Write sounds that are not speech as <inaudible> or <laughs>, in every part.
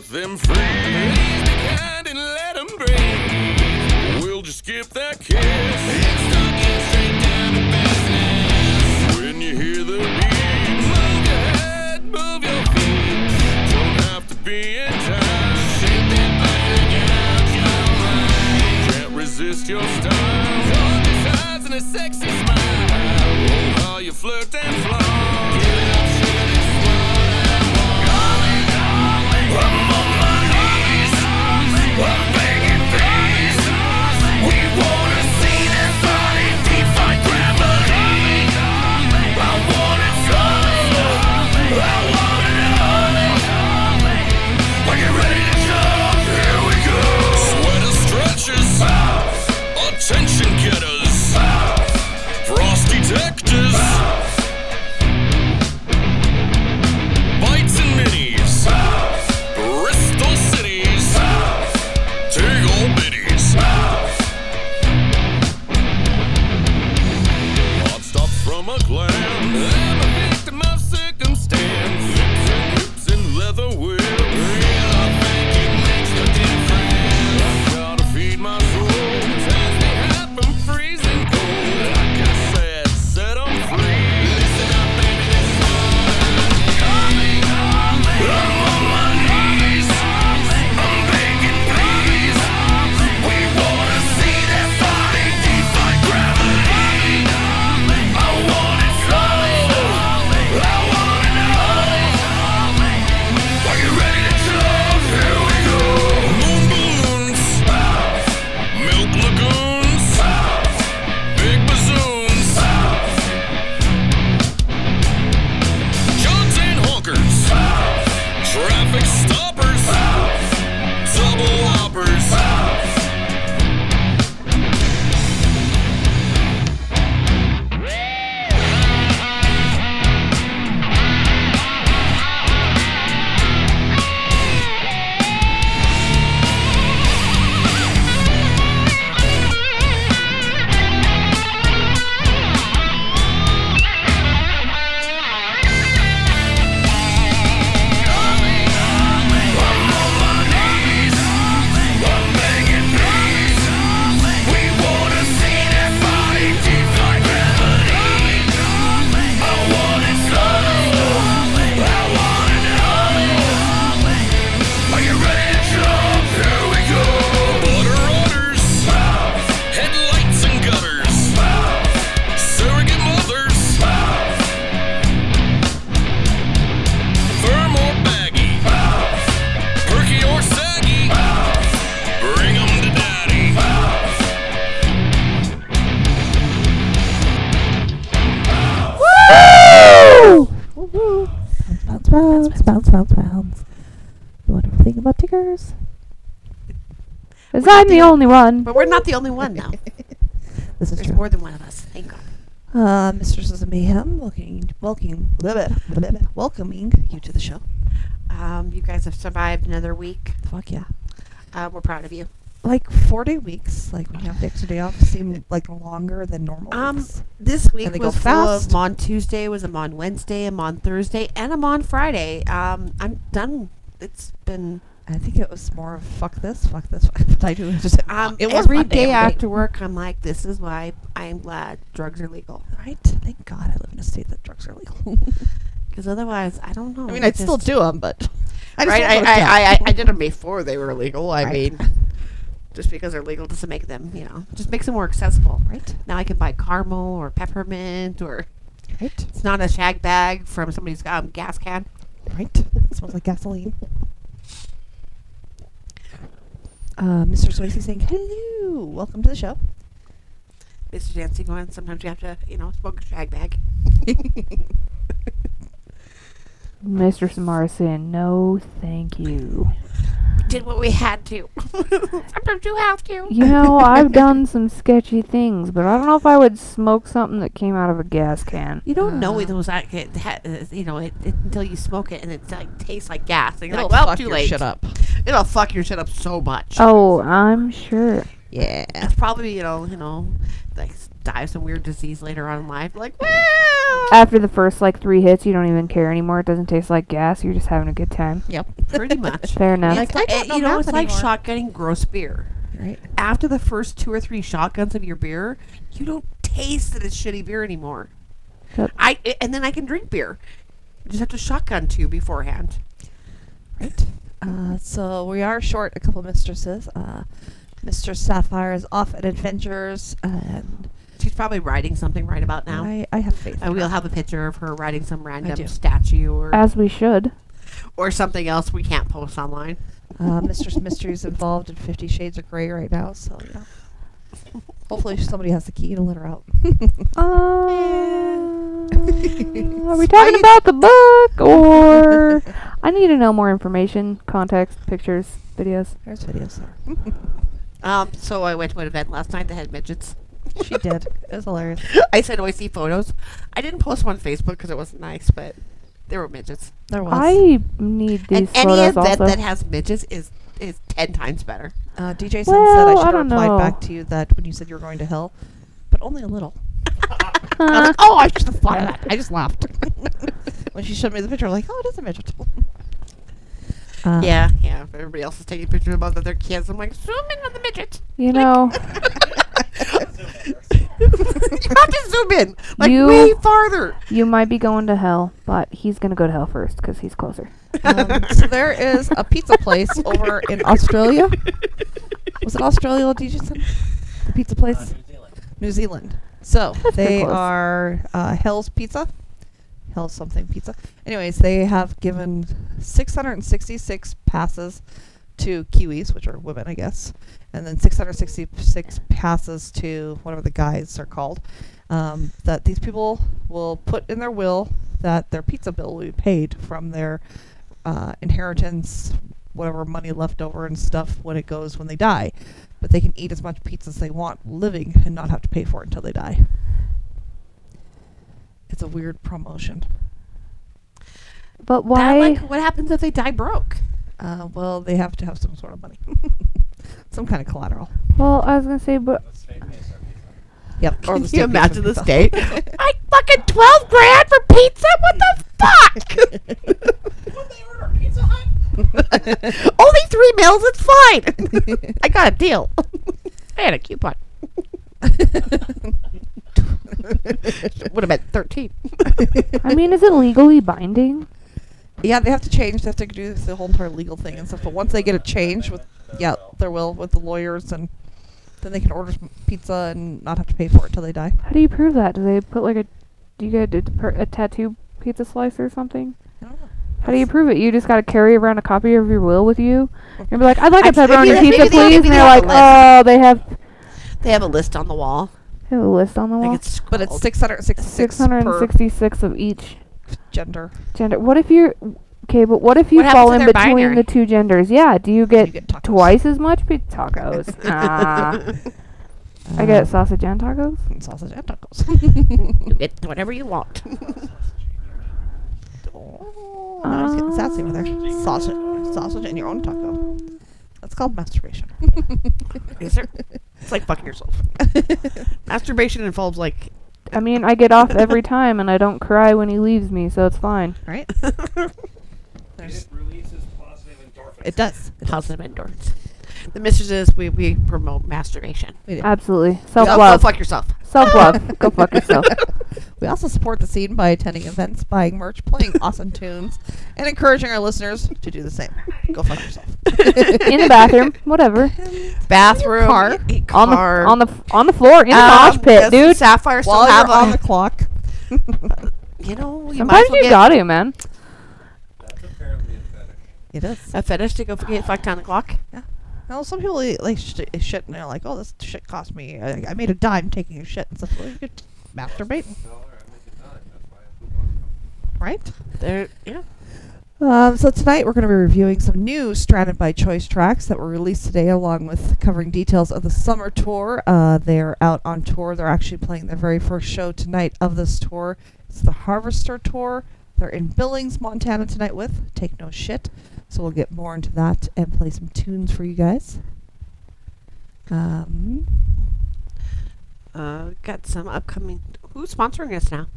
Set them free. Please be kind and let 'em breathe. We'll just skip that kiss. It's talking straight down to business. When you hear the beat, move your head, move your feet. Don't have to be in time. Shake that body out your mind. Can't resist your style. Gorgeous eyes and a sexy smile. Oh, how you flirt and flaunt. Bounce, bounce, bounce, bounce. The wonderful thing about Tiggers <laughs> is I'm the only one. But we're not the only one now. <laughs> This is There's true. more than one of us. Thank God. Uh, Mistresses of Mayhem, welcoming, welcoming, blah, blah, blah, welcoming you to the show. Um, you guys have survived another week. Fuck yeah. Uh, we're proud of you. Like four day weeks, like when you have the extra day off, seem like longer than normal. Um, weeks. this week they go was full of fast. I'm on Tuesday, was I'm on Wednesday, I'm on Thursday, and I'm on Friday. Um, I'm done. It's been I think it was more of fuck this, fuck this, fuck but I do just um, it was every Monday, day after work. I'm like, this is why I'm glad drugs are legal. Right? Thank God I live in a state that drugs are legal. <laughs> Because otherwise, I don't know. I mean, I'd still do them, but I just right. I, I. I, I, I did them before they were legal. I Right. mean, <laughs> just because they're legal doesn't make them, you know, just makes them more accessible. right, Now I can buy caramel or peppermint or right, it's not a shag bag from somebody's um, gas can. right. It smells like gasoline. Uh, Mr. Swayze saying hello, welcome to the show. Mr. Jancy going, sometimes you have to, you know, smoke a shag bag. <laughs> Mr. Samara saying, no, thank you. Did what we had to. <laughs> sometimes you have to. You know, I've done some sketchy things, but I don't know if I would smoke something that came out of a gas can. You don't know Uh. it those like it, ha- uh, you know it, it until you smoke it and it like tastes like gas. And you're It'll like, well, fuck too your late. shit up. It'll fuck your shit up so much. Oh, I'm sure. Yeah. It's probably you know you know like s- die of some weird disease later on in life. Like, well, after the first like three hits, you don't even care anymore. It doesn't taste like gas. You're just having a good time. Yep. Pretty much. <laughs> Fair enough. It's Like, I like, don't you know know, math it's like shotgunning gross beer. Right. After the first two or three shotguns of your beer, you don't taste that it's shitty beer anymore. Yep. I and then I can drink beer. You just have to shotgun two beforehand. Right. Uh, so we are short a couple mistresses. Uh, Mistress Sapphire is off at adventures, and She's probably writing something right about now. I, I have faith. And we'll have a picture of her writing some do. random statue or As we should. or something else we can't post online. Uh, Mistress Mystery's involved in Fifty Shades of Grey right now, so yeah. Hopefully somebody has the key to let her out. <laughs> Uh, are we <laughs> talking about the book or? <laughs> I need to know more information, context, pictures, videos. There's videos there. Um, so I went to an event last night that had midgets. She did. It was hilarious. <laughs> I said, "Oh, I see photos." I didn't post them on Facebook because it wasn't nice, but there were midgets. There was. I need these and any photos event also. that has midgets is is ten times better. Uh, DJ Sun said I Well, I should have replied know. back to you that when you said you were going to hell, but only a little. <laughs> I was like, "Oh, I just thought of that." I just laughed. <laughs> when she showed me the picture, I'm like, oh, it is a midget. Uh, yeah, yeah. If everybody else is taking pictures of other their kids, I'm like, zoom in on the midget. you know, <laughs> you have to zoom in like You- way farther. you might be going to hell, but he's gonna go to hell first because he's closer. Um, so there is a pizza place <laughs> over in Australia. Was it Australia, DJ Sun? The pizza place? New Zealand. So That's pretty they close. are uh, Hell's Pizza. Hell's something pizza. Anyways, they have given 666 passes to Kiwis, which are women, I guess, and then 666 passes to whatever the guys are called. Um, that these people will put in their will that their pizza bill will be paid from their uh, inheritance, whatever money left over and stuff when it goes when they die. But they can eat as much pizza as they want living and not have to pay for it until they die. It's a weird promotion. But That, why? like, what happens if they die broke? Uh, well, they have to have some sort of money, <laughs> some kind of collateral. well, I was gonna say, but Yep. <laughs> Can the you imagine pays this for. I fucking twelve grand for pizza? What the fuck? <laughs> Would they order Pizza Hut? Only three meals. It's fine. I got a deal. I had a coupon. Would have been thirteen. I mean, is it legally binding? Yeah, they have to change. They have to do the whole entire legal thing and stuff. But once they get it changed with, yeah, their will with the lawyers, and then they can order some pizza and not have to pay for it until they die. How do you prove that? Do they put like a, do you get a, a tattoo pizza slice or something? I don't know. How do you prove it? You just gotta carry around a copy of your will with you, and be like, "I'd like a I'd say pepperoni maybe- pizza, maybe please," maybe and they they're like, "Oh, they have, They have a list on the wall. they have a list on the Like wall. it's But it's scrawled. 666 Six hundred and per sixty-six of each gender. gender. What if you're okay? But what if you What happens fall if in they're between binary? the two genders? Yeah. Do you get, You get tacos. twice as much pizza tacos? <laughs> ah, I get sausage and tacos. and sausage and tacos. <laughs> You get whatever you want. <laughs> oh, I was getting sassy with her. Sausage, sausage and your own taco. That's called masturbation. Is there? It's like fucking yourself. Masturbation involves like I mean, I get off every <laughs> time, and I don't cry when he leaves me, so it's fine. right? <laughs> There's, It releases positive endorphins. It does. positive endorphins. It does. It does. positive endurance. The mistresses we we promote masturbation. We. Absolutely, Go- self Go love. fuck yourself. Self love. <laughs> Go fuck yourself. We also support the scene by attending events, buying merch, playing awesome tunes, and encouraging our listeners to do the same. Go fuck yourself. In the bathroom, whatever. <laughs> Bathroom, car. On the car. on the f- on the floor in the Um, mosh pit, yes, dude. Sapphire still While have you're on a, the clock. <laughs> you know, you might Sometimes as well you get got to, man. That's apparently a fetish. It is. a fetish to go f- get fucked on the clock. No, some people eat, like sh- shit and they're like, "Oh, this shit cost me. I, I made a dime taking a shit and stuff." Well, you could masturbate, Dollar, I make a dime. That's why I poop on it. right? There, yeah. Um, so tonight we're going to be reviewing some new Stranded by Choice tracks that were released today, along with covering details of the summer tour. Uh, they're out on tour. They're actually playing their very first show tonight of this tour. It's the Harvester tour. They're in Billings, Montana tonight with Take No Shit. So we'll get more into that and play some tunes for you guys. Um, Uh, got some upcoming. Who's sponsoring us now?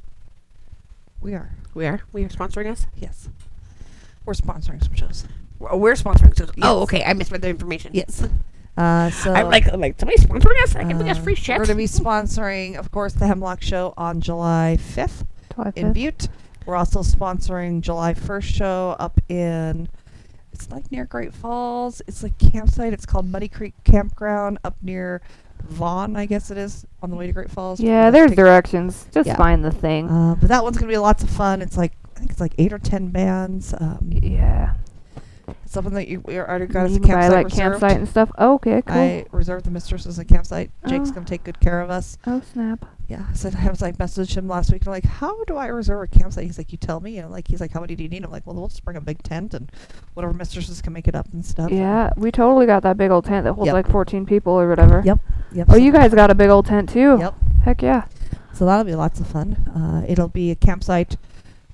We are. We are. We are sponsoring us. Yes. We're sponsoring some shows. We're we're sponsoring. us. Yes. Oh, okay. I misread the information. Yes. Uh, so I'm like, I'm like somebody sponsoring us. I can bring us uh, free We're going to be <laughs> sponsoring, of course, the Hemlock Show on July 5th July in Butte. We're also sponsoring July 1st show up in, it's like near Great Falls. It's like campsite. It's called Muddy Creek Campground up near Vaughn, I guess it is, on the way to Great Falls. Yeah, there's directions. Just Yeah. find the thing. Uh, but that one's going to be lots of fun. It's like, I think it's like eight or ten bands. Um, yeah. something that you we already got us you a can buy campsite like reserved. campsite and stuff. Oh, okay, cool. I reserved the mistress as a campsite. Jake's Oh. going to take good care of us. oh snap. Yeah, I said I was like messaged him last week and I'm like, how do I reserve a campsite? He's like, you tell me. And like, he's like, how many do you need? I'm like, well, we'll just bring a big tent and whatever mistresses can make it up and stuff. Yeah, we totally got that big old tent that holds Yep. like 14 people or whatever. Yep. Yep. Oh, so- you guys got a big old tent too. Yep. Heck yeah. So that'll be lots of fun. Uh, it'll be a campsite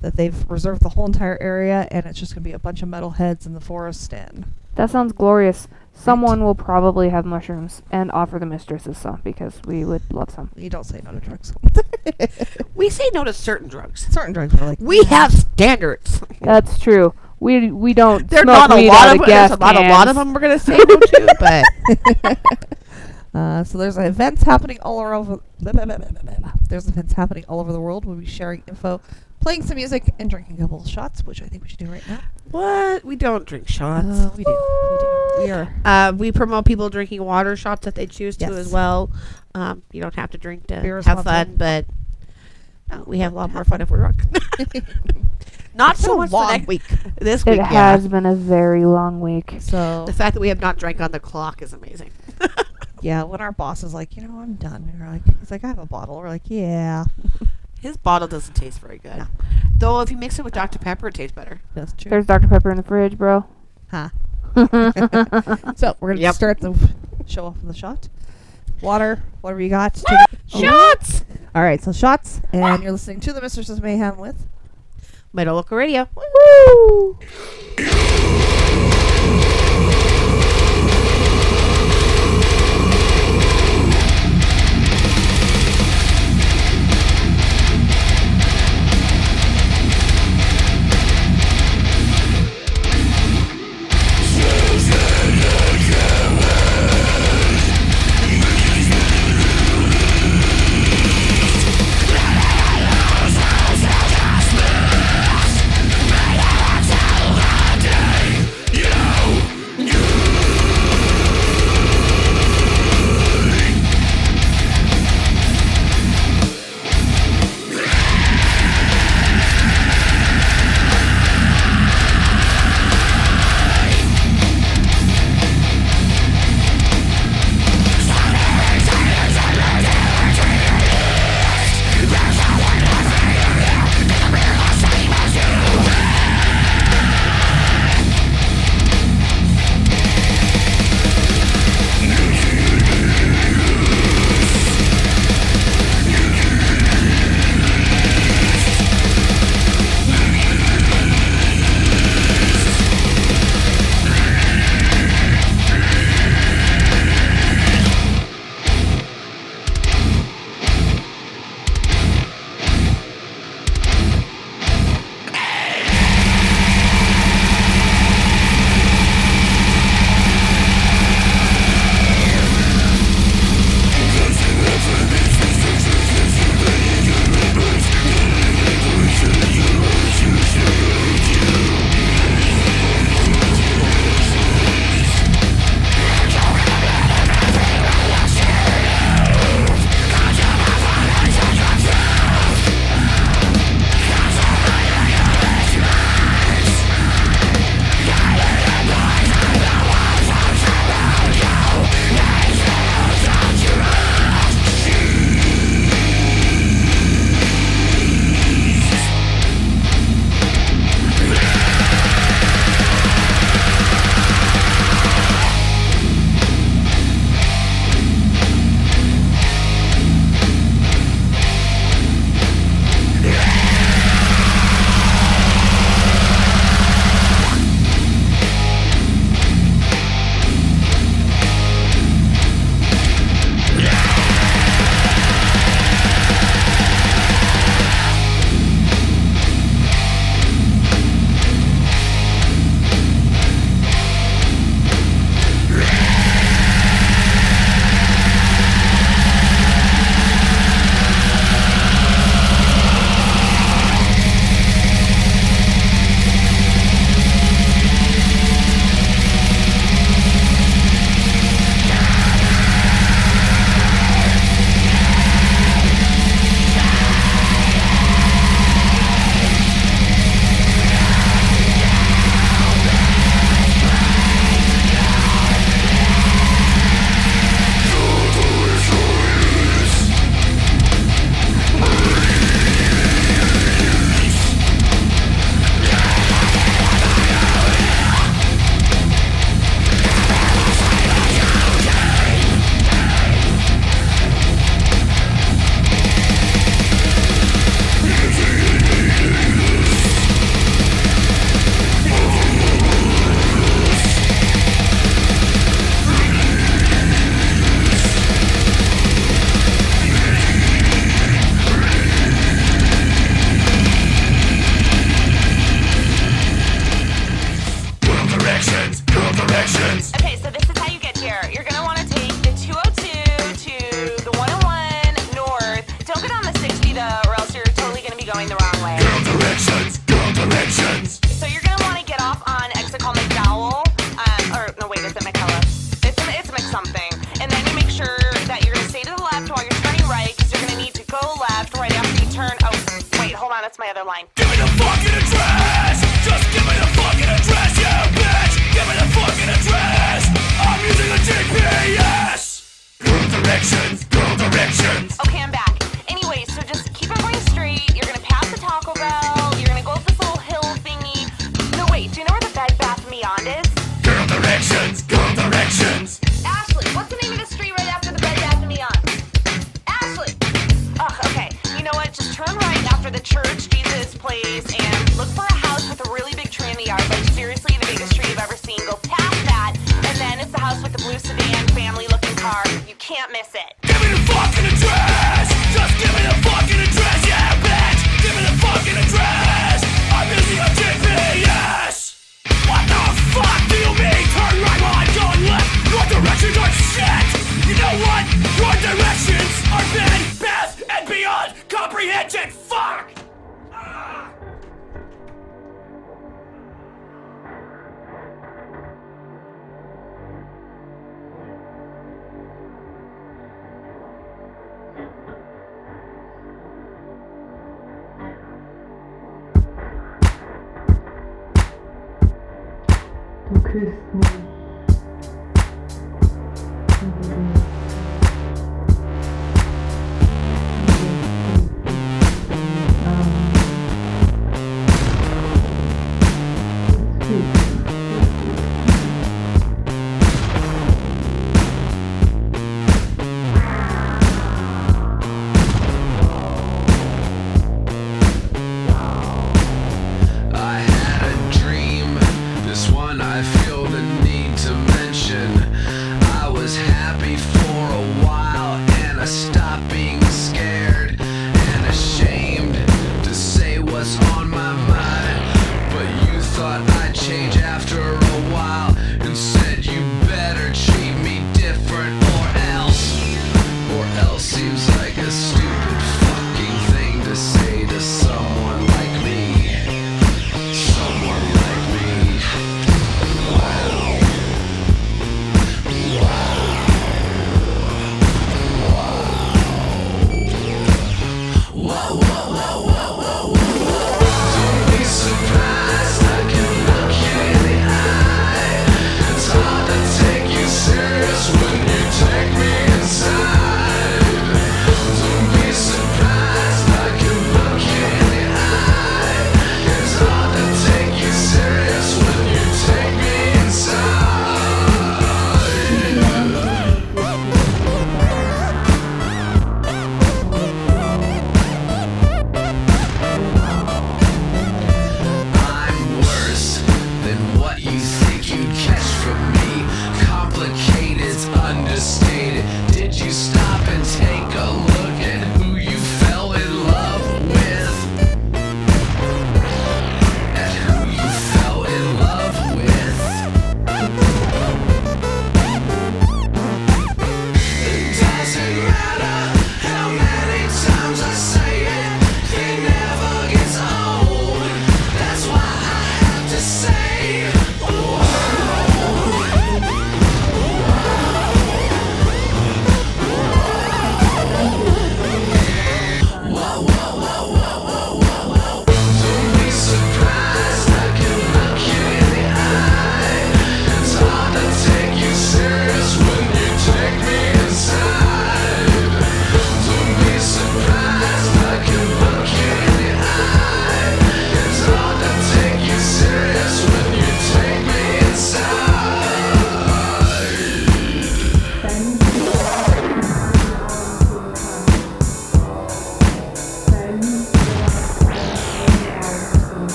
that they've reserved the whole entire area, and it's just gonna be a bunch of metal heads in the forest. And That sounds glorious. Someone will probably have mushrooms and offer the mistresses some because we would love some. you don't say no to drugs. <laughs> We say no to certain drugs. Certain drugs are like We have standards. That's true. We we don't There's smoke not a weed lot out of of gas there's not a lot of cans. them we're gonna <laughs> say no to, but <laughs> Uh, so there's events happening all over. There's events happening all over the world. We'll be sharing info, playing some music, and drinking a couple of shots, which I think we should do right now. what? We don't drink shots. Uh, we do. We do. We are. Uh, we promote people drinking water shots if they choose to as well. Um, you don't have to drink to Be have responsible. fun, but uh, we have a lot more fun if we're drunk. <laughs> Not It's so much the long next week. this It week. yeah. has been a very long week. So The fact that we have not drank on the clock is amazing. <laughs> yeah, when our boss is like, you know, I'm done. We're like, he's like, I have a bottle. We're like, yeah, His bottle doesn't taste very good. No. Though if you mix it with Dr. Pepper, it tastes better. that's true. There's Dr. Pepper in the fridge, bro. huh. <laughs> So we're gonna Yep. start the show off with a shot. Water, whatever you got. Oh. Shots! All right, so shots, and you're listening to the Mistresses Mayhem with Metal Local Radio. Woo! other line. Give me the fucking address! Just give me the fucking address, you bitch! Give me the fucking address! I'm using a GPS! Girl directions, girl directions.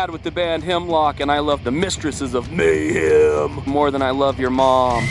Chad with the band Hemlock, and I love the Mistresses of Mayhem more than I love your mom.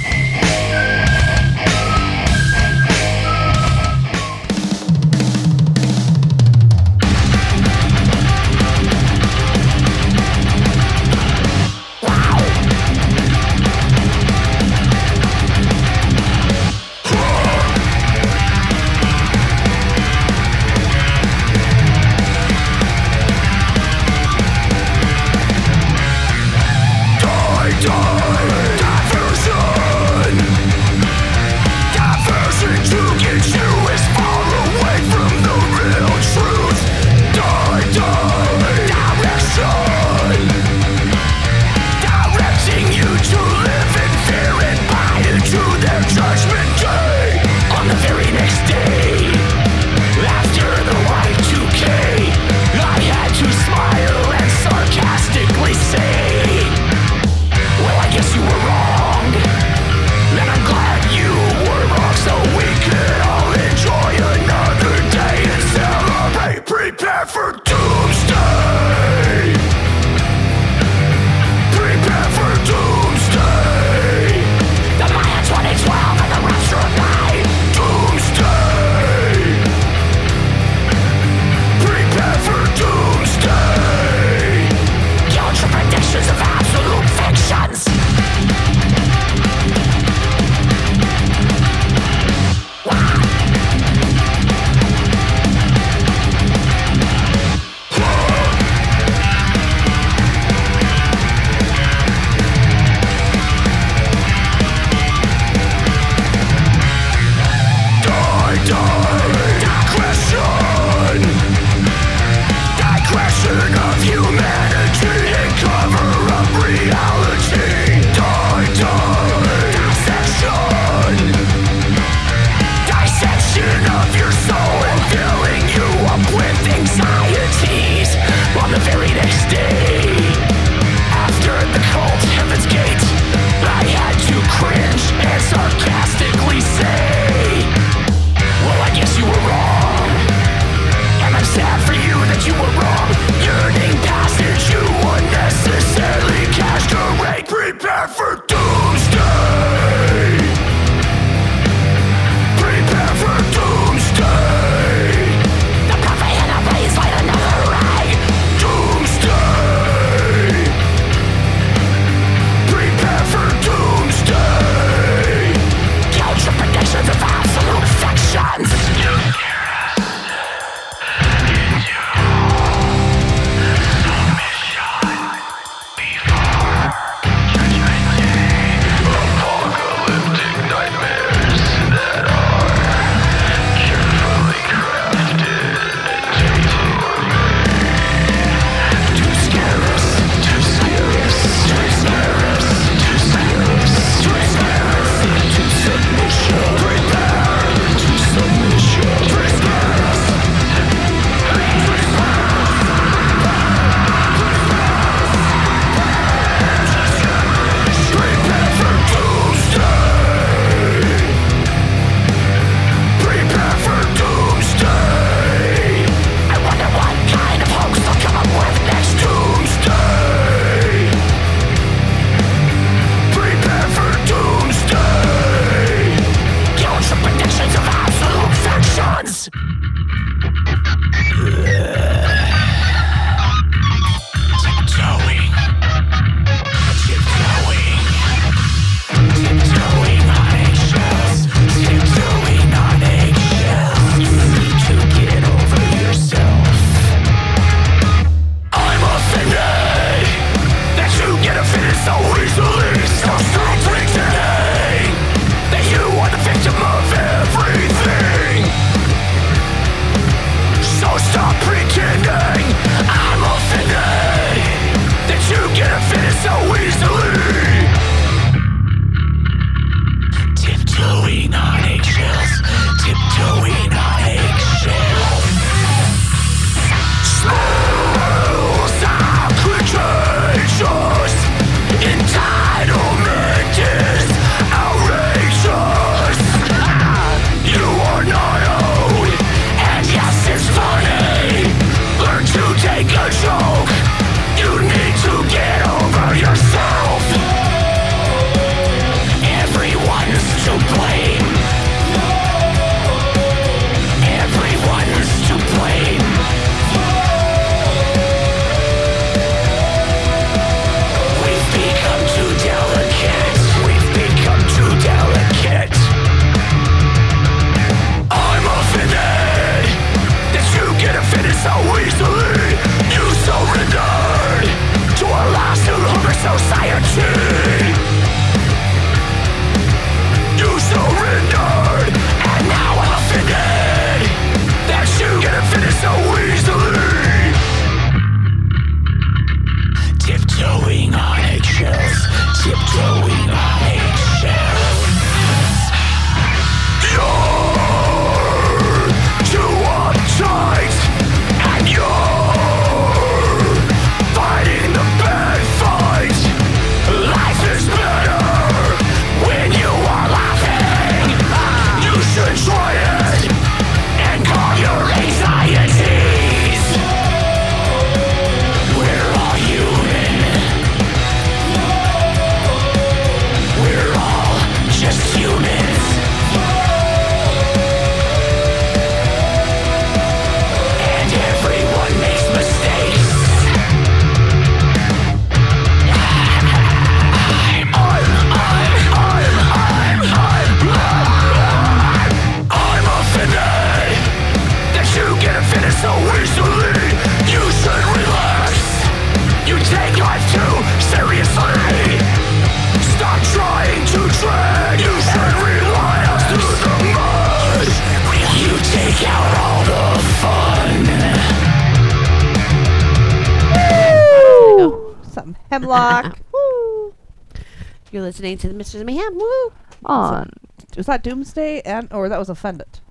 Listening to the Misters of Mayhem. Woo! On Was that Doomsday and or that was Offended?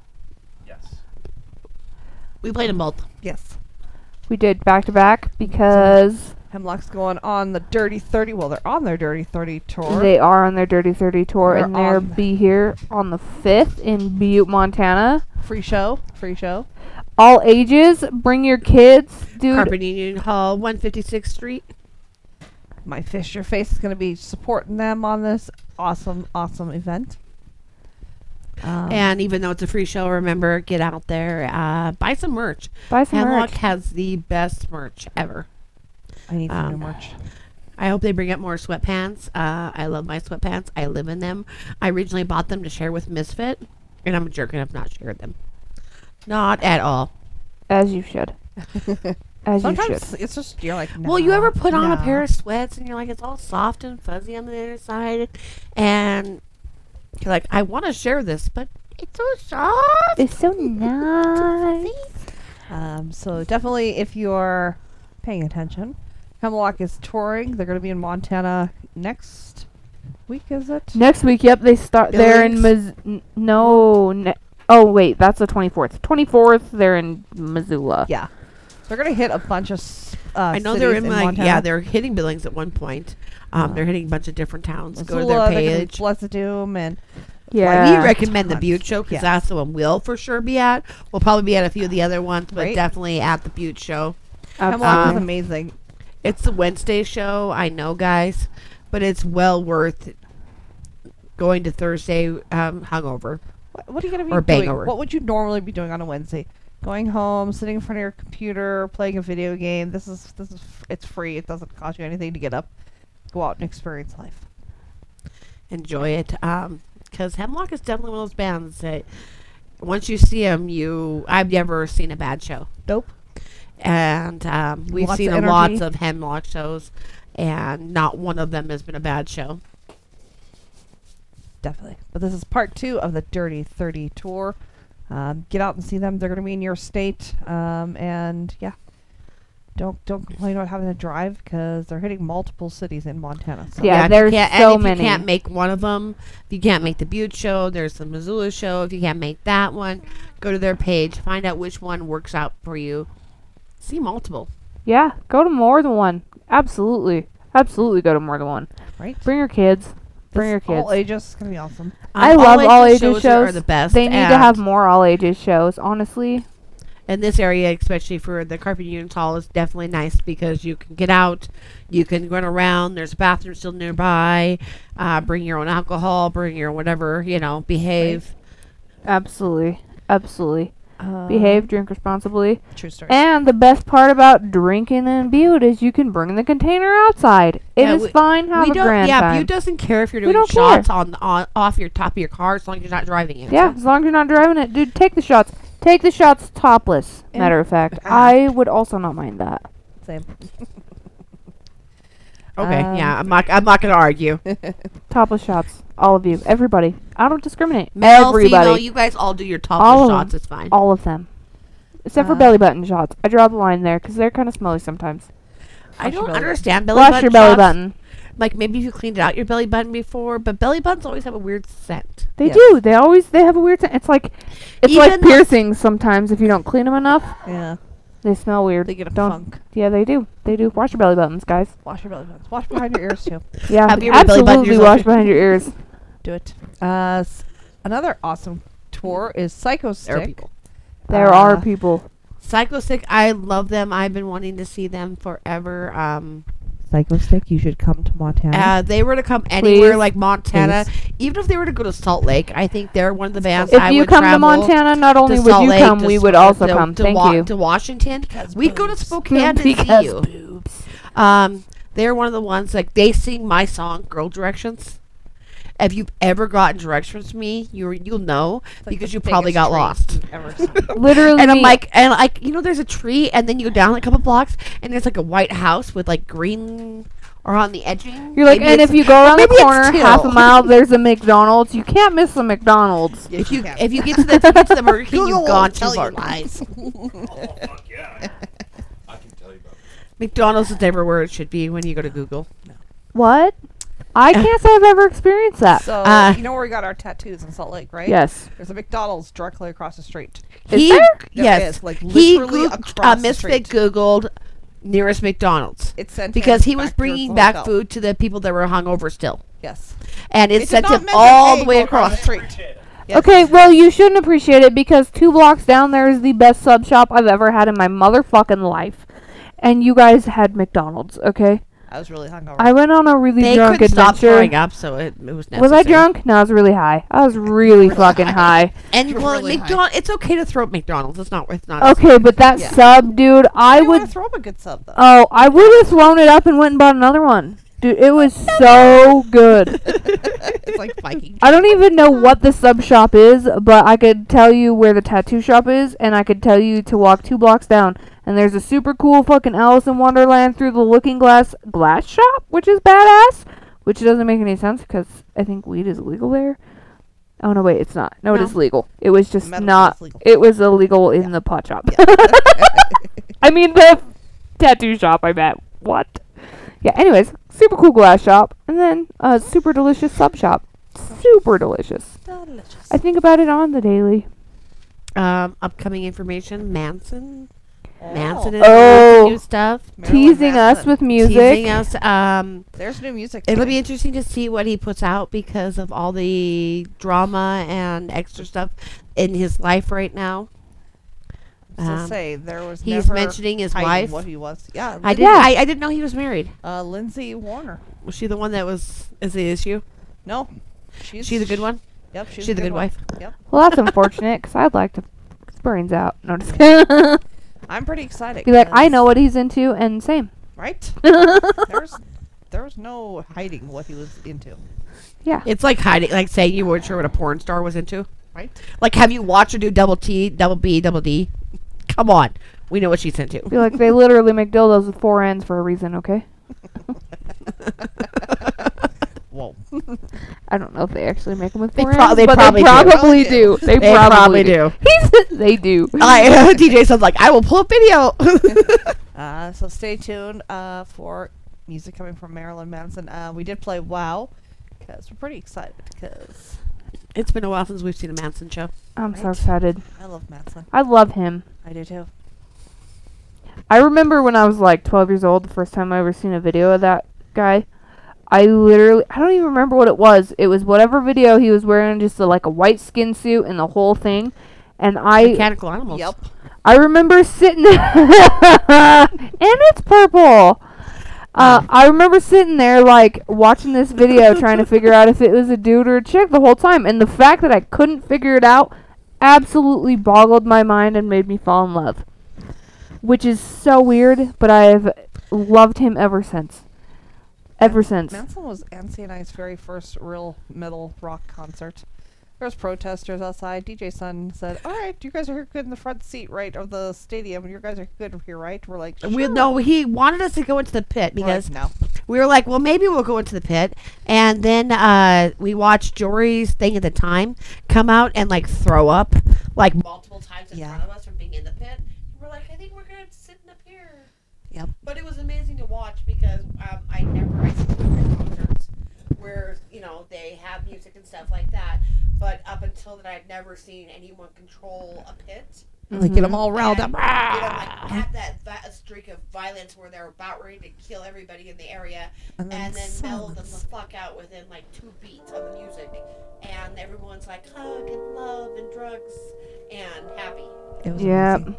Yes. We played them both. Yes. we did back to back because Hemlock's going on the Dirty Thirty. Well, they're on their Dirty Thirty tour. they are on their Dirty Thirty tour They're and they're on- be here on the fifth in Butte, Montana. free show. Free show. All ages, bring your kids, dude. Carpenters Union Hall, 156th Street. My Fish Your Face is going to be supporting them on this awesome, awesome event. Um, And even though it's a free show, remember, get out there, uh, buy some merch. Buy some Hemlock merch. has the best merch ever. I need some new um, merch. I hope they bring up more sweatpants. Uh, I love my sweatpants. I live in them. I originally bought them to share with Misfit, and I'm a jerk and I've not shared them. Not at all. As you should. <laughs> As you should. Sometimes it's just you're like. Well, you ever put on a pair of sweats and you're like, it's all soft and fuzzy on the inside, and you're like, I want to share this, but it's so soft. It's so <laughs> nice. Um, so definitely, if you're paying attention, Hemlock is touring. They're going to be in Montana next week. Is it? Next week, yep, they start. They're in Billings? Miz- n- no. Ne- oh wait, that's the twenty fourth. Twenty fourth, they're in Missoula. Yeah. They're going to hit a bunch of. Uh, I know they're cities in like Montana. yeah, they're hitting Billings at one point. Um, Uh, they're hitting a bunch of different towns. Go to Missoula, their they're gonna page. Blessed Doom and Yeah. we recommend the Tons. Butte show because Yes. that's the one we'll for sure be at. We'll probably be at a few of the other ones, but Right. definitely at the Butte show. Hemlock Um, is amazing. It's the Wednesday show, I know, guys, but it's well worth going to Thursday um, hungover. What, what are you going to be or doing? Bangover. What would you normally be doing on a Wednesday? Going home, sitting in front of your computer, playing a video game. This is this is it's free. It doesn't cost you anything to get up, go out and experience life. Enjoy it, because Hemlock is definitely one of those bands that once you see them, you I've never seen a bad show. Dope. and um, we've Lots seen of lots of hemlock shows, and not one of them has been a bad show. Definitely. But this is part two of the Dirty 30 tour. Um, get out and see them. They're going to be in your state. Um, and yeah, don't don't complain about having to drive because they're hitting multiple cities in Montana. So Yeah, if you there's can't- so and if many. you can't make one of them, if you can't make the Butte show, there's the Missoula show. If you can't make that one, go to their page, find out which one works out for you. See multiple. Yeah, go to more than one. Absolutely, absolutely, go to more than one. right. Bring your kids. Bring your kids. All ages. is going to be awesome. I Um, love all ages shows. shows. Are the best. They need to and have more all ages shows. Honestly, in this area, especially for the Carpenters Union Hall, is definitely nice because you can get out, you can run around. There's a bathroom still nearby. Uh, bring your own alcohol. Bring your whatever. You know, behave. absolutely, absolutely. Behave, drink responsibly. True story. And the best part about drinking in Butte is you can bring the container outside. It is Yeah, we- fine. Have we a don't. grand yeah, time. Butte doesn't care if you're doing care. shots on, on off your top of your car as long as you're not driving it. Yeah, as long as you're not driving it, dude. Take the shots. Take the shots topless. And- Matter of fact, <laughs> Ah. I would also not mind that. Same. <laughs> Okay. Um, yeah, I'm not. I'm not gonna argue. <laughs> Topless shots, all of you, everybody. I don't discriminate. Male, everybody, female, you guys all do your topless of 'em. shots. It's fine. all of them, except for Uh, belly button shots. I draw the line there because they're kind of smelly sometimes. I Wash don't belly button. understand belly Wash button your belly shots. button. Like maybe if you cleaned out your belly button before, but belly buttons always have a weird scent. They Yes. do. They always they have a weird. scent. It's like it's like Even the- piercings. Sometimes if you don't clean them enough, Yeah. They smell weird. They get a Don't- funk. Yeah, they do. They do. Wash your belly buttons, guys. Wash your belly buttons. Wash behind your ears too. <laughs> Yeah, Have you ever belly buttoned absolutely yourself? wash behind your ears. <laughs> Do it. Uh, s- another awesome tour is Psycho There are people. There Uh, are people. Psychostick, I love them. I've been wanting to see them forever. Um, Psychostick. You should come to Montana. uh, they were to come anywhere Please. like Montana, even if they were to go to Salt Lake. I think they're one of the bands. If I you would come to travel Montana, not only would Salt you Lake, come, to we would Sp- also to- come. to Thank Wa- you. To Washington, we go to Spokane to Because see you. boobs. Um, they're one of the ones like they sing my song "Girl Directions." If you've ever gotten directions from me, you you'll know like because you probably got lost. you've ever <laughs> seen. Literally, And I'm like, and like, you know, there's a tree, and then you go down like a couple blocks, and there's like a white house with like green or on the edging. you're like, Maybe and if you go around the corner half a mile, <laughs> there's a McDonald's. You can't miss the McDonald's. if you if you get to the if you get to the Burger <laughs> King, you've gone won't too tell far. you lies. Oh, fuck yeah. I can tell you about McDonald's is never where it should be when you go to Google. What? I can't say I've ever experienced that. So Uh, you know where we got our tattoos in Salt Lake, right? Yes. There's a McDonald's directly across the street. Is he, there? There Yes, is, like, he literally Goog- across uh, the Misfit street. Googled nearest McDonald's It sent because him he was back to his bringing back hotel. food to the people that were hungover still, Yes. and it, did sent not him mention, all "Hey, the way go across across. the street. Yes. Okay, well, you shouldn't appreciate it because two blocks down there is the best sub shop I've ever had in my motherfucking life. And you guys had McDonald's, okay? I was really hungover. I went on a really They drunk couldn't stop adventure. throwing up, so it, it was necessary. Was I drunk? No, I was really high. I was really fucking high. <laughs> And You're well, really high. McDonald's, it's okay to throw up McDonald's. It's not. It's not. Okay, but that Yeah. sub, dude, I I would. would throw up a good sub though. Oh, I would have thrown it up and went and bought another one. Dude, it was so good. <laughs> it's like Viking. I don't even know what the sub shop is, but I could tell you where the tattoo shop is, and I could tell you to walk two blocks down. And there's a super cool fucking Alice in Wonderland through the Looking Glass glass shop, which is badass. Which doesn't make any sense because I think weed is illegal there. Oh no, wait, it's not. No, it No. is legal. It was just Medical not. legal. It was illegal in the pot shop. <laughs> <laughs> I mean the tattoo shop. I bet. what? Yeah. Anyways, super cool glass shop, and then a super delicious sub shop. Super delicious. Delicious. I think about it on the daily. Um, upcoming information: Manson. Oh. Manson is Oh. releasing new stuff. Marilyn Teasing us with music. Teasing us. Um, There's new music. it'll coming. be interesting to see what he puts out because of all the drama and extra stuff in his life right now. So Um, say there was. he's never mentioning his wife. What he was. Yeah. I didn't. I, I didn't know he was married. Uh, Lindsay Warner. Was she the one that was is the issue? No. She's She the good one. Yep. She's She the good one. wife. Yep. Well, that's unfortunate because I'd like to f- his brains out. No, just <laughs> kidding. <laughs> I'm pretty excited. Be like, I know what he's into, and same. Right. <laughs> There's. There was no hiding what he was into. Yeah. It's like hiding, like saying you weren't sure what a porn star was into. Right. Like, have you watched her do double T, double B, double D? Come on, we know what she's into. Be like, they literally make dildos with four ends for a reason, okay? <laughs> <laughs> Whoa. I don't know if they actually make them with They pro- ends, they but probably they do. probably Probably do. do. <laughs> They, They probably, probably do. do. <laughs> They do. I <laughs> DJ sounds like I will pull up video. Uh, so stay tuned uh, for music coming from Marilyn Manson. Uh, we did play WoW because we're pretty excited because it's been a while since we've seen a Manson show. I'm so excited. I love Manson. I love him. I do too. I remember when I was like 12 years old, the first time I ever seen a video of that guy. I literally, I don't even remember what it was. It was whatever video he was wearing, just a, like a white skin suit and the whole thing. And I, Mechanical animals. Yep. I remember sitting, <laughs> and it's purple. Uh, I remember sitting there like watching this video, trying to figure out if it was a dude or a chick the whole time, and the fact that I couldn't figure it out absolutely boggled my mind and made me fall in love. Which is so weird, but I've loved him ever since. Ever since. Manson was Nancy and I's very first real metal rock concert. There was protesters outside. DJ Sun said, "All right, you guys are good in the front seat, right, of the stadium, and you guys are good here, right?" We're like, We "Sure." no, he wanted us to go into the pit We're like, because no. we were like, well, maybe we'll go into the pit, and then uh, we watched Jory's thing at the time come out and like throw up like multiple times in Yeah. front of us from being in the pit. We're like, I think we're gonna sit up here. Yep. But it was amazing to watch because um, I never I see concerts where you know they have music and stuff like that, but up until that I'd never seen anyone control a pit. Like get them all riled up. And, you know, like had that vi- streak of violence where they're about ready to kill everybody in the area, And and then then, meld them the fuck out within like two beats of the music, and everyone's like hug and love and drugs and happy. It was Yep. amazing.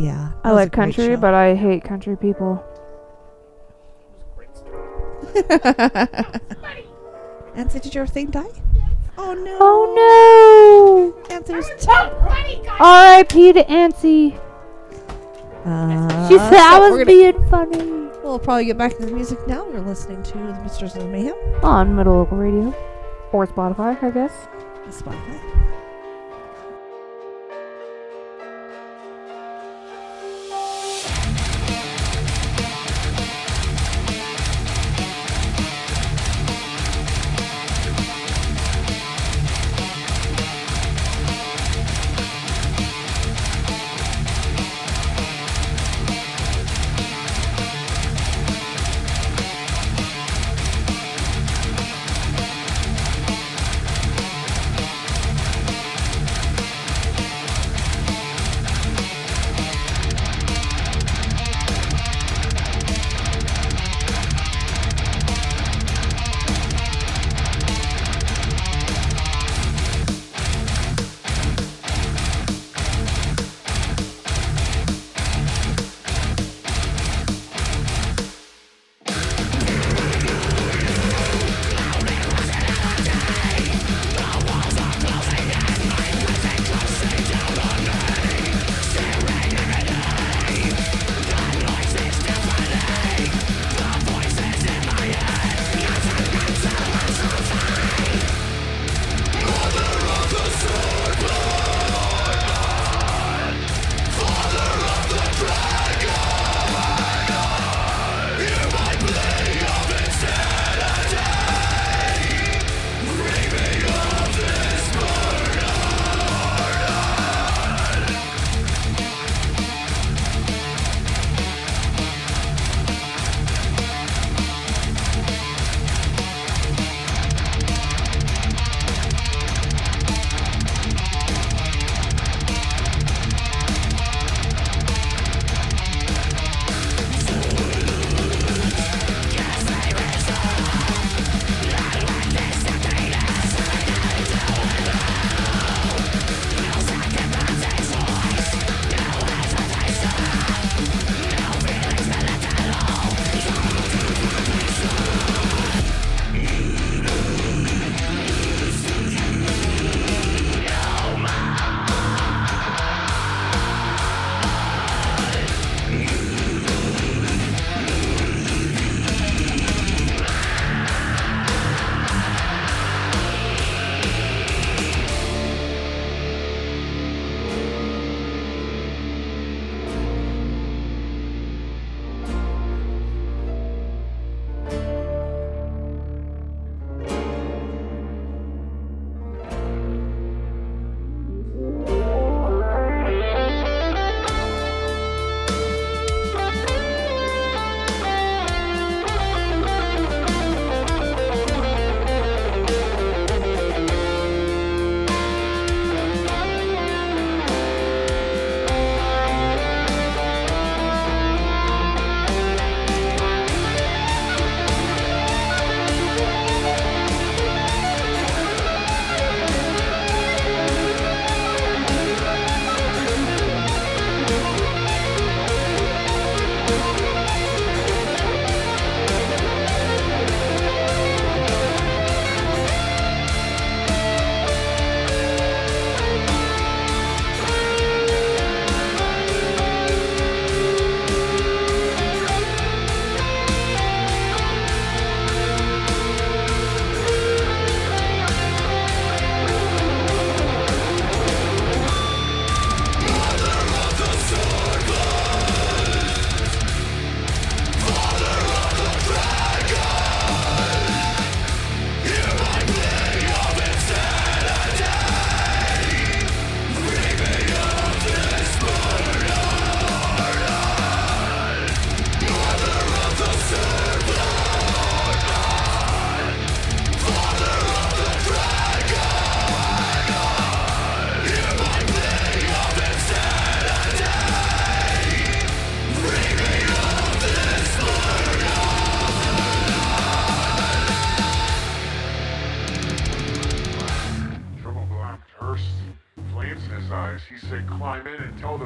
Yeah. I like country, but I hate country people. <laughs> Nancy, did your thing die? Oh no. Oh Nancy was no! R.I.P. to Ancy. Uh, She said I was being funny. We'll probably get back to the music now. You're listening to the Mistress of Mayhem, On Metal Local Radio. Or Spotify, I guess. Spotify.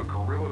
And gorilla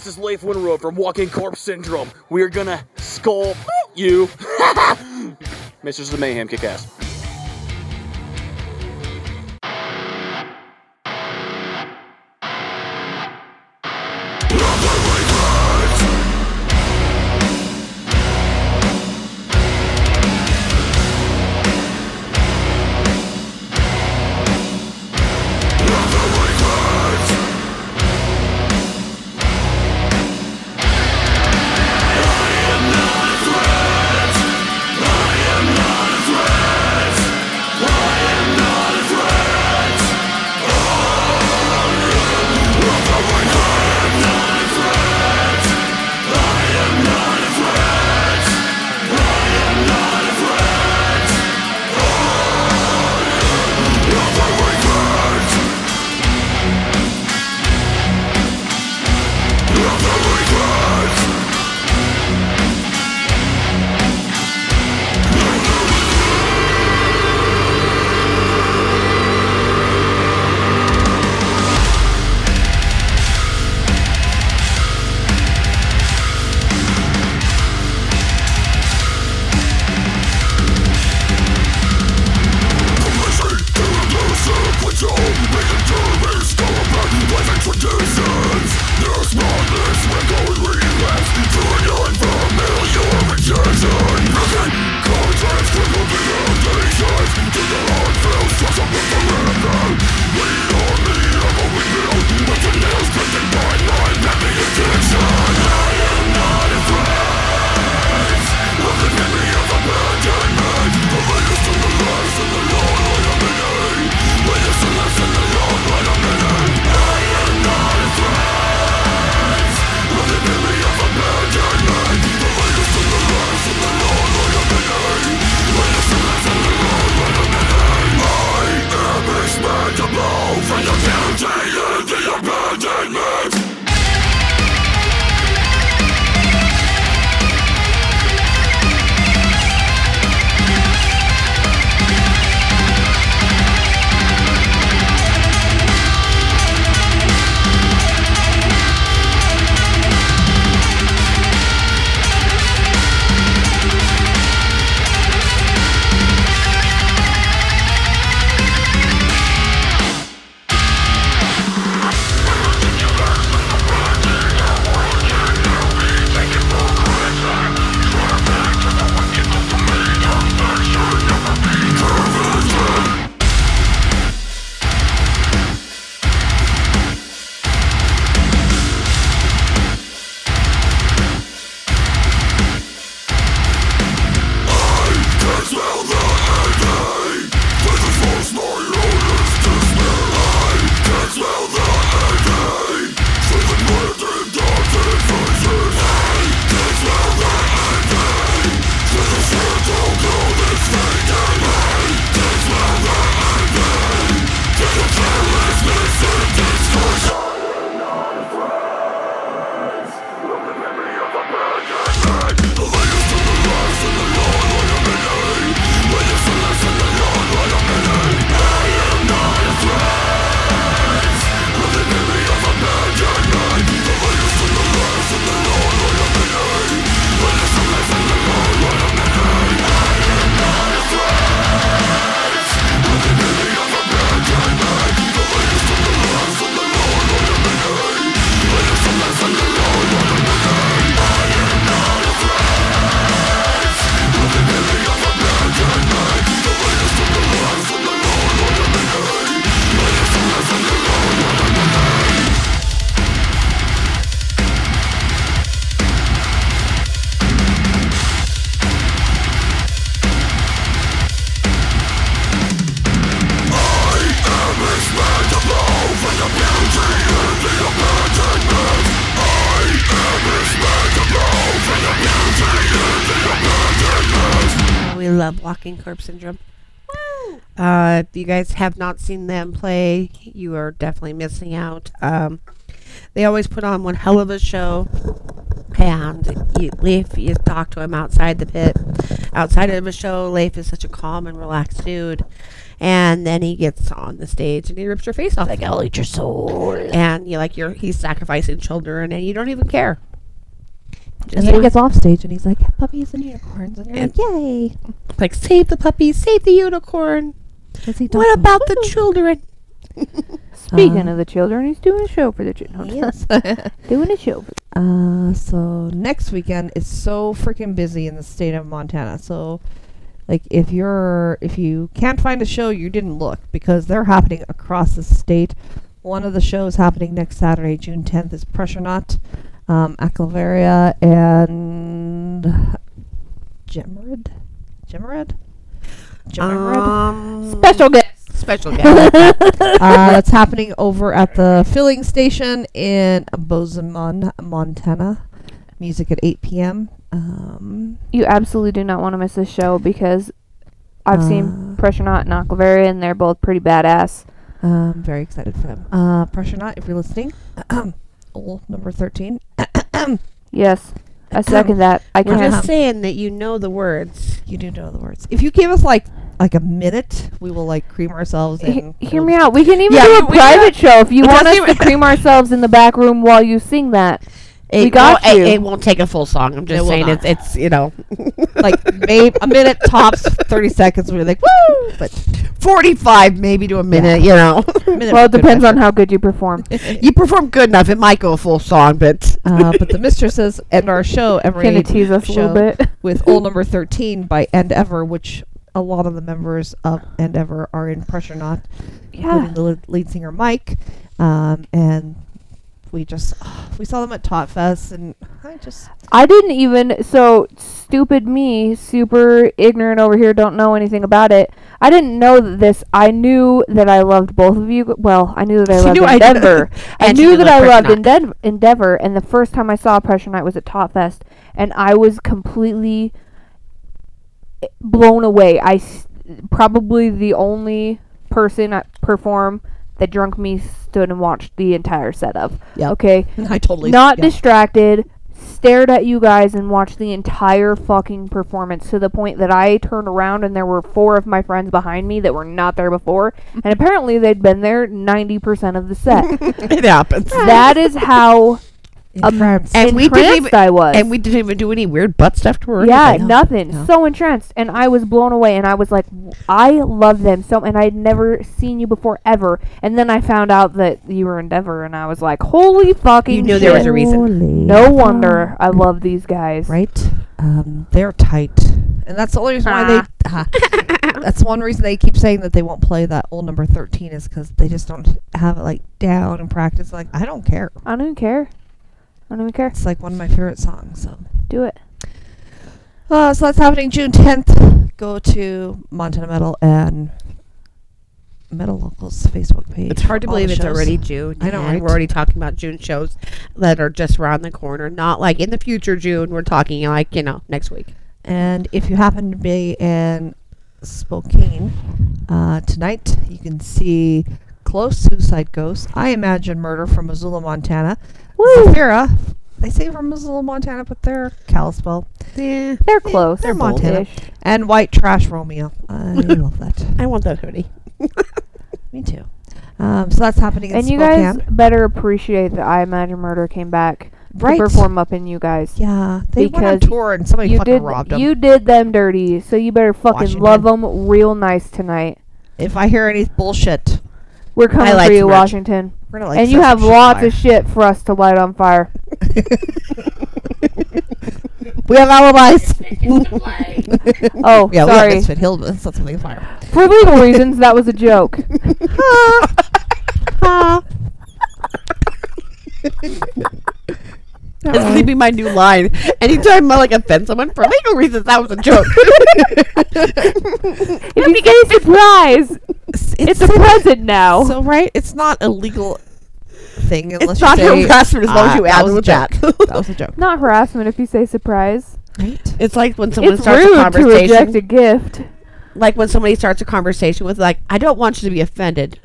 This is Leif Winroad from Walking Corpse Syndrome. We are gonna skull you. <laughs> Misters of Mayhem, kick Corpse Syndrome. Uh, if you guys have not seen them play, you are definitely missing out. Um, they always put on one hell of a show. And you, Leif, you talk to him outside the pit. Outside of a show, Leif is such a calm and relaxed dude. and then he gets on the stage and he rips your face off. Like I'll eat your soul, and you like you're he's sacrificing children, and you don't even care. And then he gets off stage and he's like, puppies and unicorns. And you're And- like, yay. like save the puppies, save the unicorn. What about the <laughs> children? Speaking Uh, of the children, he's doing a show for the children. Yes. <laughs> <laughs> doing a show. For uh, so next weekend is so freaking busy in the state of Montana. So, like, if you're if you can't find a show, you didn't look because they're happening across the state. One of the shows happening next Saturday, June 10th, is Pressureknot, um, Aclaveria, and Gemerad. Gemerad. Gemerad. Um, Special guest. special <laughs> guest. uh, that's happening over at the filling station in Bozeman, Montana. Music at 8 p.m. Um, You absolutely do not want to miss this show because I've seen Uh, Pressureknot and Aquaveria, and they're both pretty badass. I'm very excited for them. Uh, Pressureknot, if you're listening. <clears throat> Old number 13. Yes, I second that. I We're can't. just saying that you know the words. You do know the words. If you give us like like a minute, we will like cream ourselves He- and hear me out. We can even Yeah, do a we- we private show if you want us to cream ourselves in the back room while you sing that. It We got won't, you. It, it won't take a full song. I'm just will saying it's it's you know <laughs> like maybe a minute tops, 30 seconds. We're like woo, but 45 maybe to a minute. You know, <laughs> minute Well, it for good depends on how good you perform. <laughs> you perform good enough. It might go a full song, but Uh, but the mistresses end our show every Kind of tease us a little bit. with old number 13 by End Ever, which a lot of the members of End Ever are in Pressureknot, Yeah. including the lead- lead singer Mike. Um, and we just <sighs> we saw them at Tot Fest, and I just I didn't even so stupid me, super ignorant over here, don't know anything about it. I didn't know that this. I knew that I loved both of you. Well, I knew that I <laughs> loved knew I. End Ever. <laughs> I she knew that I loved Knot. End Ever, and the first time I saw Pressureknot was at Top Fest, and I was completely eh, blown away. I s- probably the only person at perform that drunk me stood and watched the entire set of. Yep. Okay, <laughs> I totally not yeah. distracted stared at you guys and watched the entire fucking performance to the point that I turned around and there were four of my friends behind me that were not there before and <laughs> apparently they'd been there 90% of the set. <laughs> it happens. that is how um, Entranced. And we didn't entranced even- I was. And we didn't even do any weird butt stuff to her. yeah, anything. nothing. No. So entranced, and I was blown away, and I was like, I love them so, and I had never seen you before ever, and then I found out that you were End Ever, and I was like, holy fucking You knew there was a reason. Holy No wonder I love these guys. right? Um, they're tight, and that's the only reason why they. Ah. <laughs> that's one reason they keep saying that they won't play that old number thirteen is because they just don't have it like down and practice. Like I don't care. I don't care. I don't even care. It's like one of my favorite songs. So, Do it. uh, so that's happening June tenth. Go to Montana Metal and Metal Locals Facebook page. It's hard to believe it's shows. already June. I know, right? We're already talking about June shows that are just around the corner. Not like in the future June. We're talking like you know next week. And if you happen to be in Spokane uh, tonight, you can see Close Suicide Ghost. I imagine Murder from Missoula, Montana. Woo! Zafira. They say from Missoula, Montana, but they're Kalispell. Yeah, They're close. they're Montana. Bold-ish. And White Trash Romeo. I <laughs> love that. I want that hoodie. <laughs> Me too. Um, so that's happening in And you guys better appreciate that I Imagine Murder came back right? to perform up in you guys. Yeah, they went on Because tour and somebody you fucking did robbed them. you did them dirty, so you better fucking Washington. love them real nice tonight. if I hear any bullshit, We're coming like for you, merch. Washington. we're gonna like. and you have lots fire. of shit for us to light on fire. <laughs> we have alibis. <laughs> Oh, yeah, we have sorry. Misfit. He'll set something on fire. For legal reasons, that was a joke. <laughs> It's gonna be my new line. Anytime I like offend someone for legal reasons, that was a joke. <laughs> if you say surprise, it's a present now. So right, it's not a legal thing unless it's you not say, harassment as long as "Ah, you add was a with that. <laughs> that was a joke. Not harassment if you say surprise. Right? It's like when someone It's starts a rude to conversation. reject a gift. like when somebody starts a conversation with like, "I don't want you to be offended."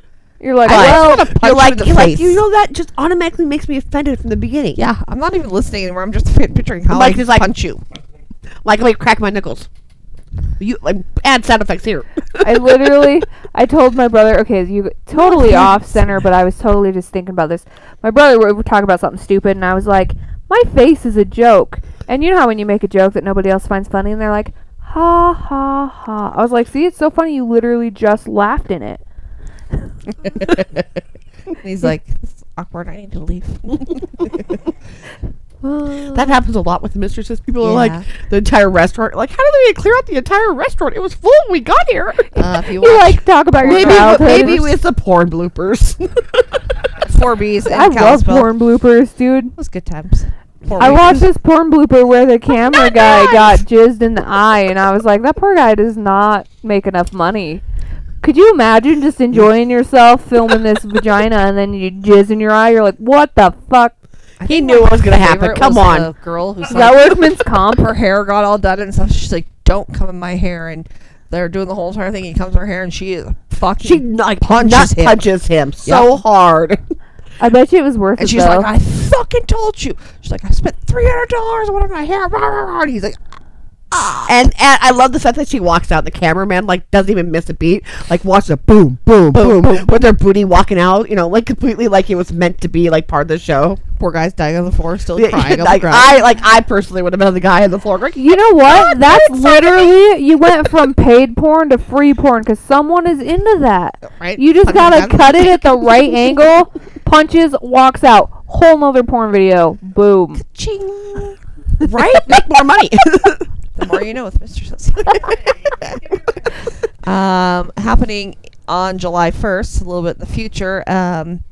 You're like, But well, wanna punch you're like, you're like, you know that just automatically makes me offended from the beginning. Yeah, I'm not even listening anymore. I'm just fi- <laughs> picturing how Like, I it's like- punch you. Like, like crack my knuckles. You like add sound effects here. I literally, I told my brother, okay, you <laughs> totally off center, but I was totally just thinking about this. My brother, we were talking about something stupid, and I was like, my face is a joke. And you know how when you make a joke that nobody else finds funny, and they're like, ha ha ha. I was like, see, it's so funny, you literally just laughed in it. <laughs> He's like, "This is awkward. I need to leave. <laughs> That happens a lot with the mistresses. People are Yeah. like the entire restaurant. Like, how did we clear out the entire restaurant? It was full when we got here. Uh, if you <laughs> You watch like talk about your maybe childhood. maybe with the porn bloopers. Four Bs and I love Kalispell, porn bloopers, dude. it was good times. I watched this porn blooper where the camera guy got jizzed in the eye, and I was like, that poor guy does not make enough money. Could you imagine just enjoying yourself filming this <laughs> vagina and then you jizz in your eye? You're like, what the fuck? I he knew my what was gonna happen. Come was on. the girl who's Is like, that <laughs> workman's comp? her hair got all done and stuff. She's like, "Don't come in my hair," and they're doing the whole entire thing. He comes in her hair, and she is fucking. she like Punches nut him. punches him so Yep. hard. I bet you it was worth and it And she's though. like, "I fucking told you." She's like, "I spent three hundred dollars on my hair," rah, rah, rah," and he's like, Ah. And, and I love the fact that she walks out. The cameraman like doesn't even miss a beat. Like watch the boom, boom, boom, boom, with their booty walking out. You know, like completely like it was meant to be like part of the show. "Poor guy's dying on the floor, still Yeah, <laughs> crying on the like ground." I like I personally would have been the guy on the floor. Like, you know what? That's literally you went from paid porn to free porn because someone is into that. right? You just gotta cut it at the <laughs> right angle. Punches, walks out. Whole nother porn video. Boom. Ching. right? Make more money. <laughs> The more you know with Mr. <laughs> um, happening on July 1st, a little bit in the future, um,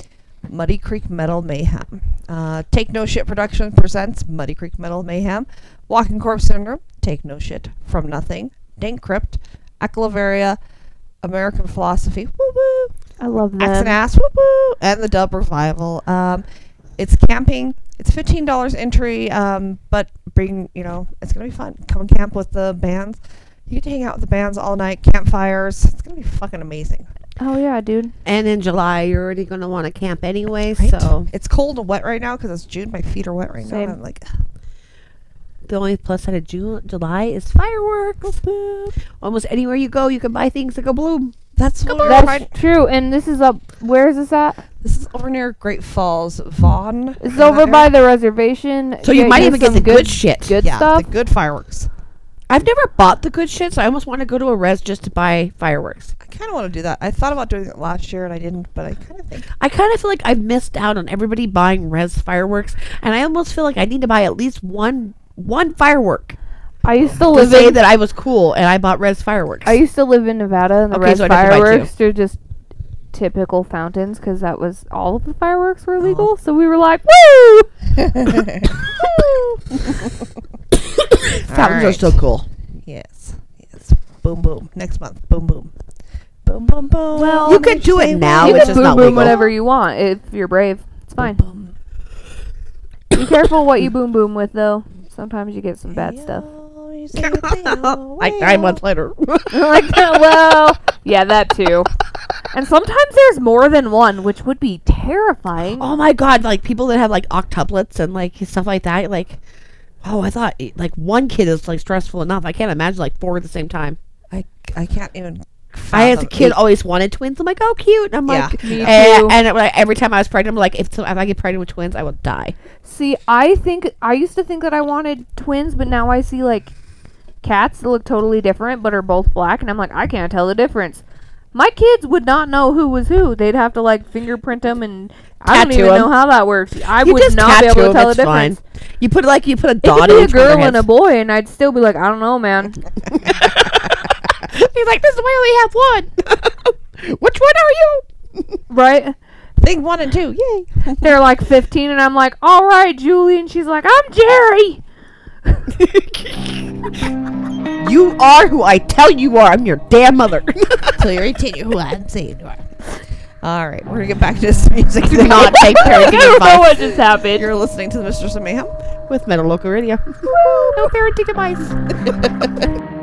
Muddy Creek Metal Mayhem. Uh, Take No Shit Production presents Muddy Creek Metal Mayhem. Walking Corpse Syndrome, Take No Shit From Nothing, Dank Crypt, Aclavaria, American Philosophy, woo woo, I love that. Axe and. Ass, woo woo, and the Dub Revival. Um, it's camping. It's fifteen dollars entry, um, but bring you know it's gonna be fun. Come and camp with the bands. You get to hang out with the bands all night, campfires. It's gonna be fucking amazing. Oh yeah, dude. and in July, you're already gonna want to camp anyway. Right? So it's cold and wet right now because it's June. My feet are wet right now. Same. And I'm like, the only plus side of June, July is fireworks. Almost anywhere you go, you can buy things that go bloom. that's That's true. And this is up. Where is this at? This is over near Great Falls, Vaughn. It's over that by the reservation. So you might even get the good shit. Good yeah, stuff. the good fireworks. I've never bought the good shit, so I almost want to go to a res just to buy fireworks. I kind of want to do that. I thought about doing it last year and I didn't, but I kind of think I kind of feel like I've missed out on everybody buying res fireworks, and I almost feel like I need to buy at least one one firework I used to to live say in. that I was cool and I bought res fireworks. I used to live in Nevada, and the Okay, red so I'd have to buy two. fireworks are just typical fountains because that was all of the fireworks Oh. were legal. So we were like, woo! <laughs> Fountains are Alright. so cool. Yes. Yes. Boom boom. Next month. Boom boom. Boom boom boom. Well, You could do it now, you can boom not boom legal. whatever you want if you're brave. It's fine. Boom. Be careful what you boom boom with though. Sometimes you get some bad stuff. <laughs> like nine months later. <laughs> like, well, yeah, that too. And sometimes there's more than one, which would be terrifying. oh my god! Like people that have like octuplets and like stuff like that. Like, oh, I thought eh, like one kid is like stressful enough. I can't imagine like four at the same time. I I can't even. I as a kid eight- always wanted twins. I'm like, oh, cute. And I'm Yeah. like, Me and, too. and it- like, every time I was pregnant, I'm like, if, so, if I get pregnant with twins, I will die. See, I think I used to think that I wanted twins, but now I see like cats that look totally different but are both black, and I'm like, I can't tell the difference. My kids would not know who was who. They'd have to like fingerprint them, and I don't even 'em. know how that works. I You would just not be able to 'em, tell the it's difference. fine. You put like you put a It dot could in be a each one of their girl and a heads. boy, and I'd still be like, I don't know, man. <laughs> <laughs> He's like, this is why I only have one. <laughs> Which one are you? right? Thing one and two. Yay. They're like 15, and I'm like, all right, Julie, and she's like, I'm Jerry. <laughs> You are who I tell you are. I'm your damn mother. <laughs> so you're 18, you're who I'm saying you are. All right, we're gonna get back to this music. Do not take <laughs> I parenting don't know what just happened. You're listening to the Mistress of Mayhem. with Metal Local Radio. no parenting advice.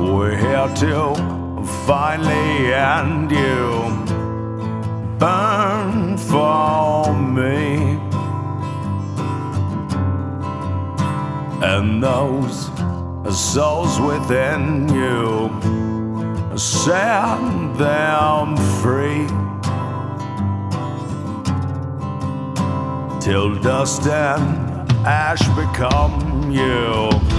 We're here to finally end you. Burn for me. And those souls within you set them free till dust and ash become you.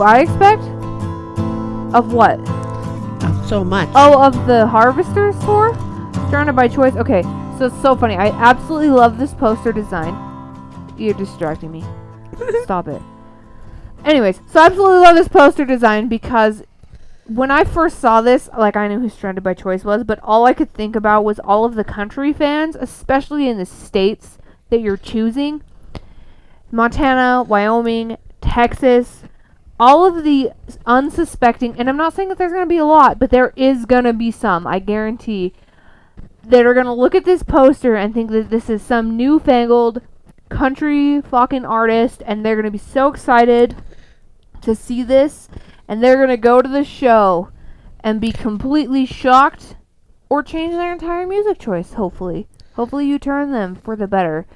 Do I expect? Of what? So much. Oh, of the Harvesters tour? Stranded by Choice? Okay, so it's so funny. I absolutely love this poster design. You're distracting me. <laughs> Stop it. Anyways, so I absolutely love this poster design because when I first saw this, like I knew who Stranded by Choice was, but all I could think about was all of the country fans, especially in the states that you're choosing. Montana, Wyoming, Texas, all of the unsuspecting, and I'm not saying that there's going to be a lot, but there is going to be some, I guarantee, that are going to look at this poster and think that this is some newfangled country fucking artist, and they're going to be so excited to see this, and they're going to go to the show and be completely shocked or change their entire music choice, hopefully. Hopefully, you turn them for the better.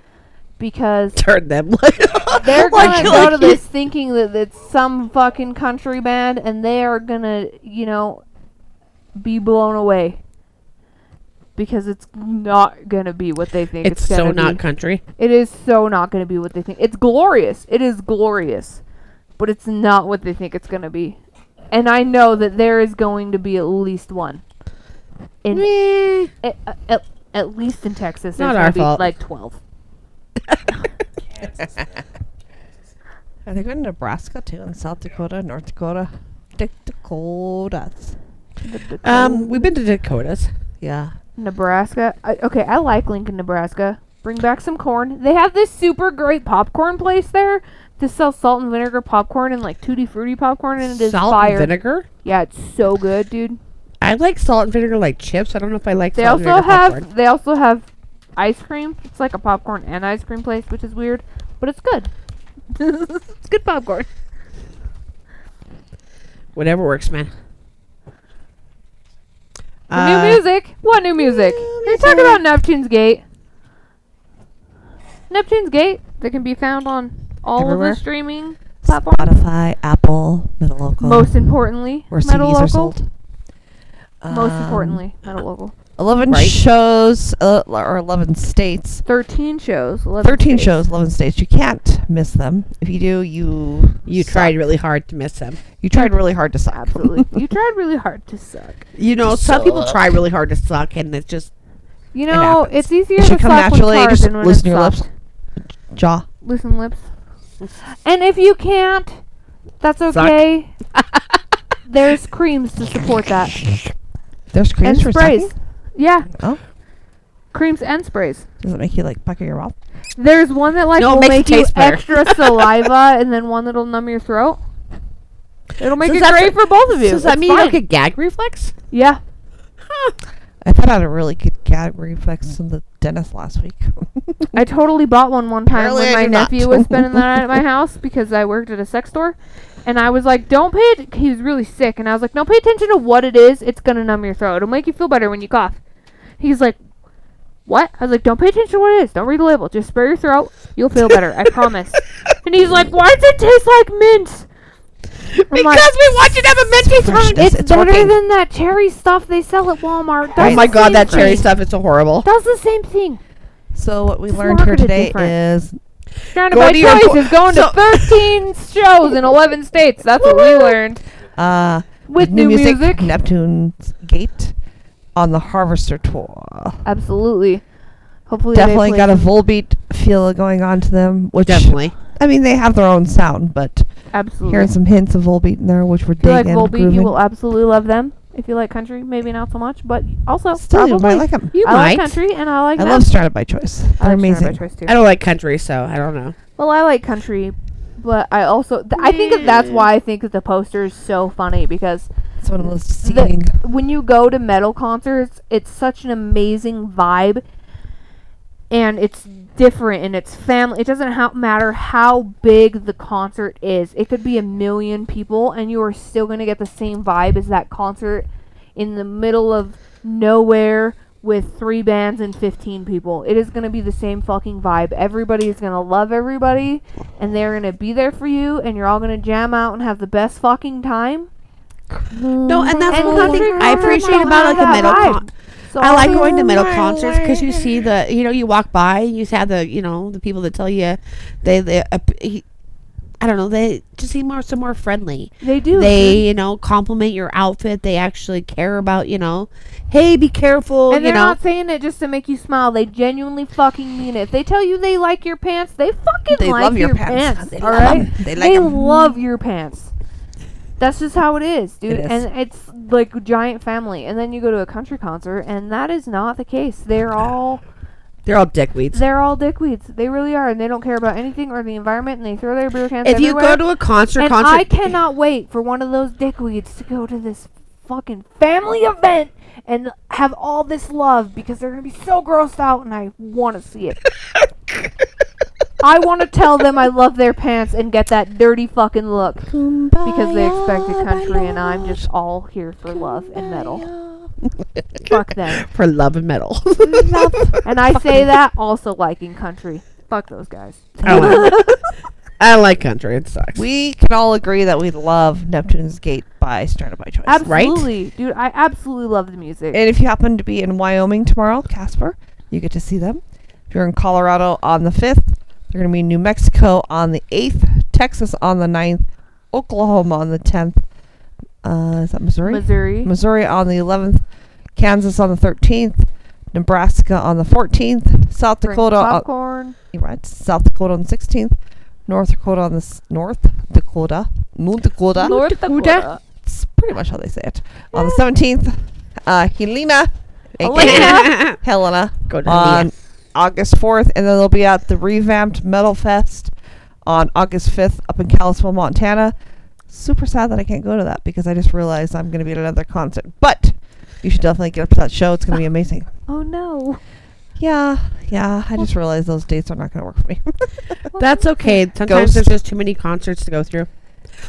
Because <laughs> Turn them. <laughs> they're gonna go like to this <laughs> thinking that it's some fucking country band, and they are gonna, you know, be blown away because it's not gonna be what they think it's, it's so not country. It is so not gonna be what they think. It's glorious. It is glorious, but it's not what they think it's gonna be. And I know that there is going to be at least one. In at, at, at least in Texas, Not our fault. like twelve. Are they going to Nebraska too, and South Dakota, North Dakota, Dick Dakotas? Um, we've been to Dakotas. Yeah. Nebraska. I, okay, I like Lincoln, Nebraska. Bring back some corn. They have this super great popcorn place there to sell salt and vinegar popcorn and like tutti frutti popcorn, and it is Salt fire. and vinegar. Yeah, it's so good, dude. I like salt and vinegar like chips. I don't know if I like They salt and also have popcorn. they also have ice cream. It's like a popcorn and ice cream place, which is weird, but it's good. <laughs> it's good popcorn. Whatever works, man. Uh, new music. What new music? You're talking about Neptune's Gate. Neptune's Gate that can be found on all Everywhere. of the streaming platforms. Spotify, Apple, Metal Local. Most importantly, where Metal CDs Local. are sold. Most Um, importantly, Metal Local. 11 Right. shows, uh, or 11 states. 13 shows. 11 13 states. shows, 11 states. You can't miss them. If you do, you You suck. tried really hard to miss them. You tried really hard to suck. Absolutely. <laughs> you tried really hard to suck. You know, some people try really hard to suck, and it's just You know, happens. it's easier It to come suck naturally. when Just when loosen it's your lips. Jaw. Loosen lips. And if you can't, that's okay. <laughs> There's creams to support that. There's creams and for sprays. Sucking? Yeah. Oh. Creams and sprays. Does it make you like pucker your mouth? There's one that like No, will makes it make you taste better. extra <laughs> saliva, and then one that'll numb your throat. It'll make So it that's great a- for both of you. So does that mean you fine. don't get gag reflex? Yeah. I thought I had a really good gag reflex from the dentist last week. I totally bought one one time Apparently when I my did not. nephew was spending the night at my house because I worked at a sex store. And I was like, don't pay it. He was really sick. And I was like, don't pay attention to what it is. It's going to numb your throat. It'll make you feel better when you cough. He's like, what? I was like, don't pay attention to what it is. Don't read the label. Just spray your throat. You'll feel better. I promise. <laughs> And he's like, why does it taste like mint? I'm Because like, we want you to have a minty tongue. it's, it's better working. than that cherry stuff they sell at Walmart. Oh my god, same that cherry stuff is so horrible. Does the same thing. so what we Just learned here today different. is Stranded by to your Choice po- is going so- to <laughs> 13 shows in 11 states. That's what we learned. uh, With new, new music, music. Neptune's Gate on the Harvester tour. Absolutely. Hopefully, Definitely got a Volbeat feel going on to them, which Definitely. I mean they have their own sound, but Absolutely. hearing some hints of Volbeat in there, which were if you like digging, Volbeat, grooving. you will absolutely love them. If you like country, maybe not so much, but also Still, you probably. might like 'em. You I might. like country, and I like. I them. love Stranded by Choice. I They're like amazing. by Choice too. I don't like country, so I don't know. Well, I like country, but I also th- I think that's why I think that the poster is so funny because It's one of those the, when you go to metal concerts, it's such an amazing vibe, and it's different and it's family. It doesn't ha- matter how big the concert is. It could be a million people, and you are still gonna get the same vibe as that concert in the middle of nowhere with three bands and 15 people. It is going to be the same fucking vibe. Everybody is going to love everybody and they're going to be there for you and you're all going to jam out and have the best fucking time. No, and that's And one thing I appreciate about like a that metal. vibe. Con- So I like going to these- metal concerts because you see the, you know, you walk by, you have the, you know, the people that tell you, they, they, uh, he, I don't know, they just seem more so more friendly. They do. They, you know, compliment your outfit. They actually care about, you know, hey, be careful. and you they're know, not saying it just to make you smile. They genuinely fucking mean it. If they tell you they like your pants, they fucking They like love your your pants. pants. They all love right? 'em. They like 'em. love your pants. That's just how it is, dude. It is. And it's like a giant family. And then you go to a country concert, and that is not the case. They're all they're all dickweeds. they're all dickweeds. They really are, and they don't care about anything or the environment. And they throw their beer cans If you go to a concert, and concert, I cannot wait for one of those dickweeds to go to this fucking family event and have all this love because they're gonna be so grossed out, and I want to see it. <laughs> I want to tell them I love their pants and get that dirty fucking look because they expected country, and I'm just all here for love and metal. Fuck them. for love and metal. <laughs> And I say that also liking country. Fuck those guys. I don't like, <laughs> I like country. It sucks. We can all agree that we love Neptune's Gate by Stranded by Choice. Absolutely, dude. I absolutely love the music. And if you happen to be in Wyoming tomorrow, Casper, you get to see them. If you're in Colorado on the 5th, they're going to be New Mexico on the 8th, Texas on the 9th, Oklahoma on the 10th. Uh, is that Missouri? Missouri. Missouri on the 11th, Kansas on the 13th, Nebraska on the 14th, South Bring Dakota on, popcorn. right, South Dakota on the 16th, North Dakota on the s- North Dakota, North Dakota. North Dakota. It's pretty much how they say it. On the 17th, uh, Helena, Helena. <laughs> Helena, Go to on Helena. August 4th, and then they'll be at the revamped Metal Fest on August 5th up in Kalispell, Montana. Super sad that I can't go to that because I just realized I'm going to be at another concert. But you should definitely get up to that show. It's going to be amazing. <laughs> Oh no. Yeah, yeah. I just realized those dates are not going to work for me. <laughs> That's okay. Sometimes Ghost. there's just too many concerts to go through.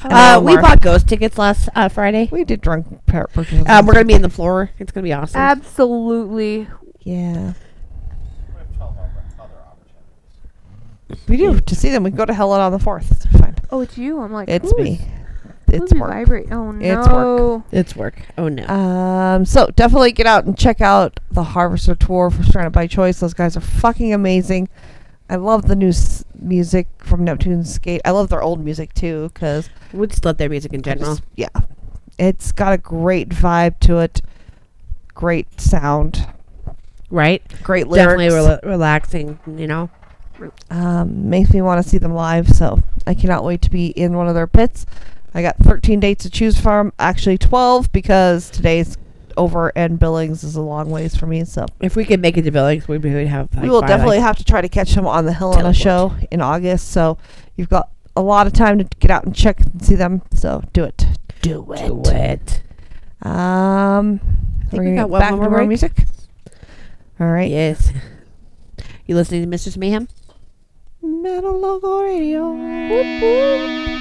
Uh, we bought ghost tickets last uh, Friday. We did drunk par- purchases. Uh, we're gonna be in the floor. It's gonna be awesome. Absolutely. yeah. We do to see them. We go to Helen on the fourth. It's fine. Oh, it's you. I'm like, It's who me. It's who's work. vibrate? Oh no. It's work. it's work. Oh no. Um, so definitely get out and check out the Harvester tour for Stranded by Choice. Those guys are fucking amazing. I love the new s- music from Neptune's Skate. I love their old music too, because we just love their music in general. yeah, it's got a great vibe to it. Great sound, right? great lyrics. Definitely rela- relaxing. You know. Um, makes me want to see them live. So I cannot wait to be in one of their pits. I got 13 dates to choose from. Actually, 12 because today's over and Billings is a long ways for me. So If we could make it to Billings, we would have. Like, we will definitely like- have to try to catch them on the Helena Teleport. show in August. So you've got a lot of time to get out and check and see them. So do it. Do it. do it. Um, think we got one back more more music. All right. Yes. You listening to Mistress Mayhem? Metal Local Radio. I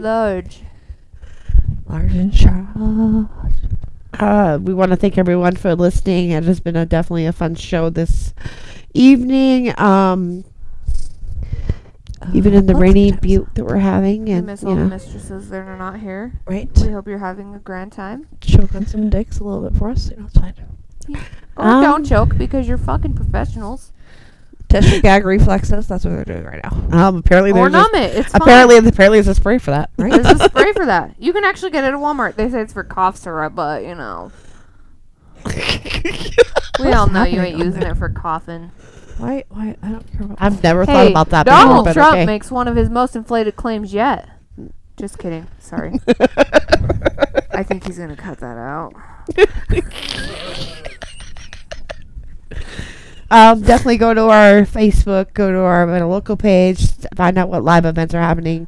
large. Large and sharp. uh, we want to thank everyone for listening. It has been a definitely a fun show this evening. Um, even in the rainy times. butte that we're having, We and miss you all the know, mistresses that are not here. Right. We hope you're having a grand time. Choke on some dicks a little bit for us. You know, it's fine. Or Um, don't choke because you're fucking professionals. Test your gag reflexes. That's what they're doing right now. um, apparently Or there's numb it. It's apparently apparently there's a spray for that. fine. There's a <laughs> spray for that. You can actually get it at Walmart. They say it's for cough syrup, but you know. <laughs> We all know you ain't using there? it for coughing. Why? Why? I don't care about. I've never thought about that. Donald before, Trump okay. makes one of his most inflated claims yet. Just kidding. Sorry. <laughs> I think he's gonna cut that out. Um, definitely go to our Facebook, go to our uh, local page, find out what live events are happening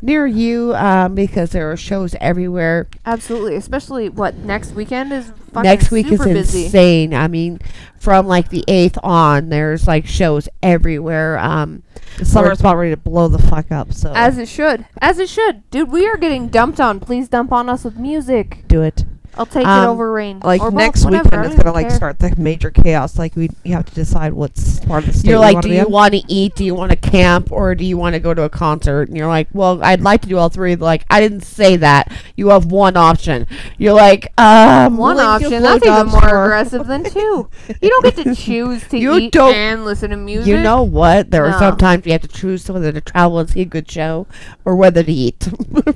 near you, um, because there are shows everywhere. Absolutely, especially what next weekend is. Fucking Next week is super busy. insane. I mean, from like the eighth on, there's like shows everywhere. Um, The summer's about ready to blow the fuck up. So As it should, as it should, dude. We are getting dumped on. Please dump on us with music. do it. I'll take Um, it over rain. Like Or next whatever, weekend don't is gonna like care. start the major chaos. Like we, you have to decide what's part of the state. you're like, wanna do you want to eat? Do you want to camp? Or do you want to go to a concert? And you're like, well, I'd like to do all three. They're like, I didn't say that. You have one option. You're like, um, One option. blow That's even more for- aggressive than two. You don't get to <laughs> choose to You eat don't- and listen to music. You know what? There are sometimes you have to choose whether to travel and see a good show or whether to eat.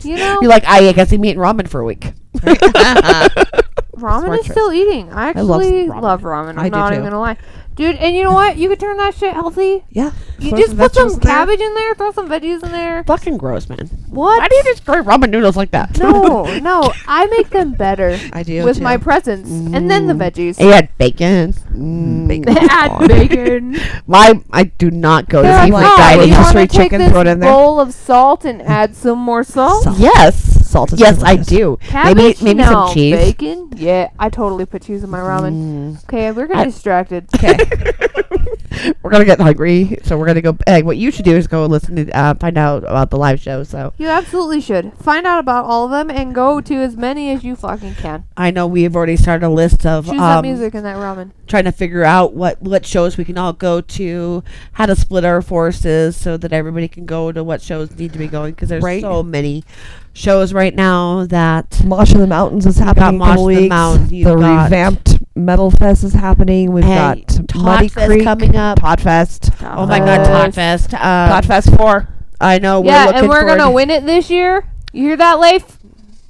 You <laughs> know? you're like, I guess I'm eating ramen for a week. <laughs> Ramen is choice. still eating. I I love actually love ramen. I'm I not even gonna lie, dude. And you know what? You could turn that shit healthy. Yeah. You just put some in there. cabbage in there, throw some veggies in there. Fucking gross, man. What? Why do you destroy ramen noodles like that? No, <laughs> no. I make them better <laughs> I do with too. my presence, and then the veggies. And you had bacon. Mm. Bacon. Add bacon. My, I do not go to They're sleep like, like oh, you just want to take chicken, this throw it in there. bowl of salt and add some more salt? Salt. Yes. Salt Yes, I do. Cabbage? maybe maybe no. some cheese. Bacon? Yeah, I totally put cheese in my ramen. Mm. Okay, we're getting I- distracted. <laughs> Okay. <laughs> we're gonna get hungry, so we're gonna go. Hey, what you should do is go listen to uh, find out about the live show. So You absolutely should. Find out about all of them and go to as many as you fucking can. I know we have already started a list of Choose that um, music in that ramen. trying to figure out what what shows we can all go to, how to split our forces so that everybody can go to what shows need to be going because there's Right. so many shows right now that Mosh in the Mountains is happening. in a Mosh in the weeks. Mountains, The got- revamped Metal Fest is happening. We've Hey, got Todd Muddy Fest Creek coming up. Tot Fest. oh my god, Tot Fest. Uh, Tot Fest four. I know. We're yeah, looking and we're gonna win it this year. You hear that, Leif?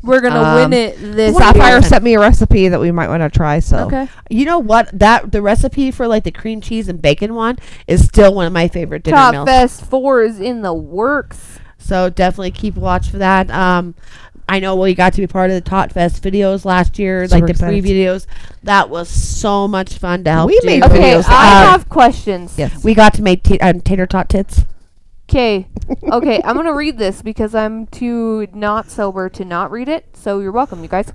We're gonna Um, win it this Sapphire year. sent me a recipe that we might want to try. So Okay. You know what? That the recipe for like the cream cheese and bacon one is still one of my favorite dinner Top meals. Fest Four is in the works. So definitely keep watch for that. Um, I know we got to be part of the Tot Fest videos last year, Super like the pre videos. That was so much fun to help. We do. made Okay, videos I Uh, have questions. yes, We got to make t- um, tater tot tits. Okay. <laughs> Okay, I'm gonna read this because I'm too not sober to not read it. So you're welcome, you guys.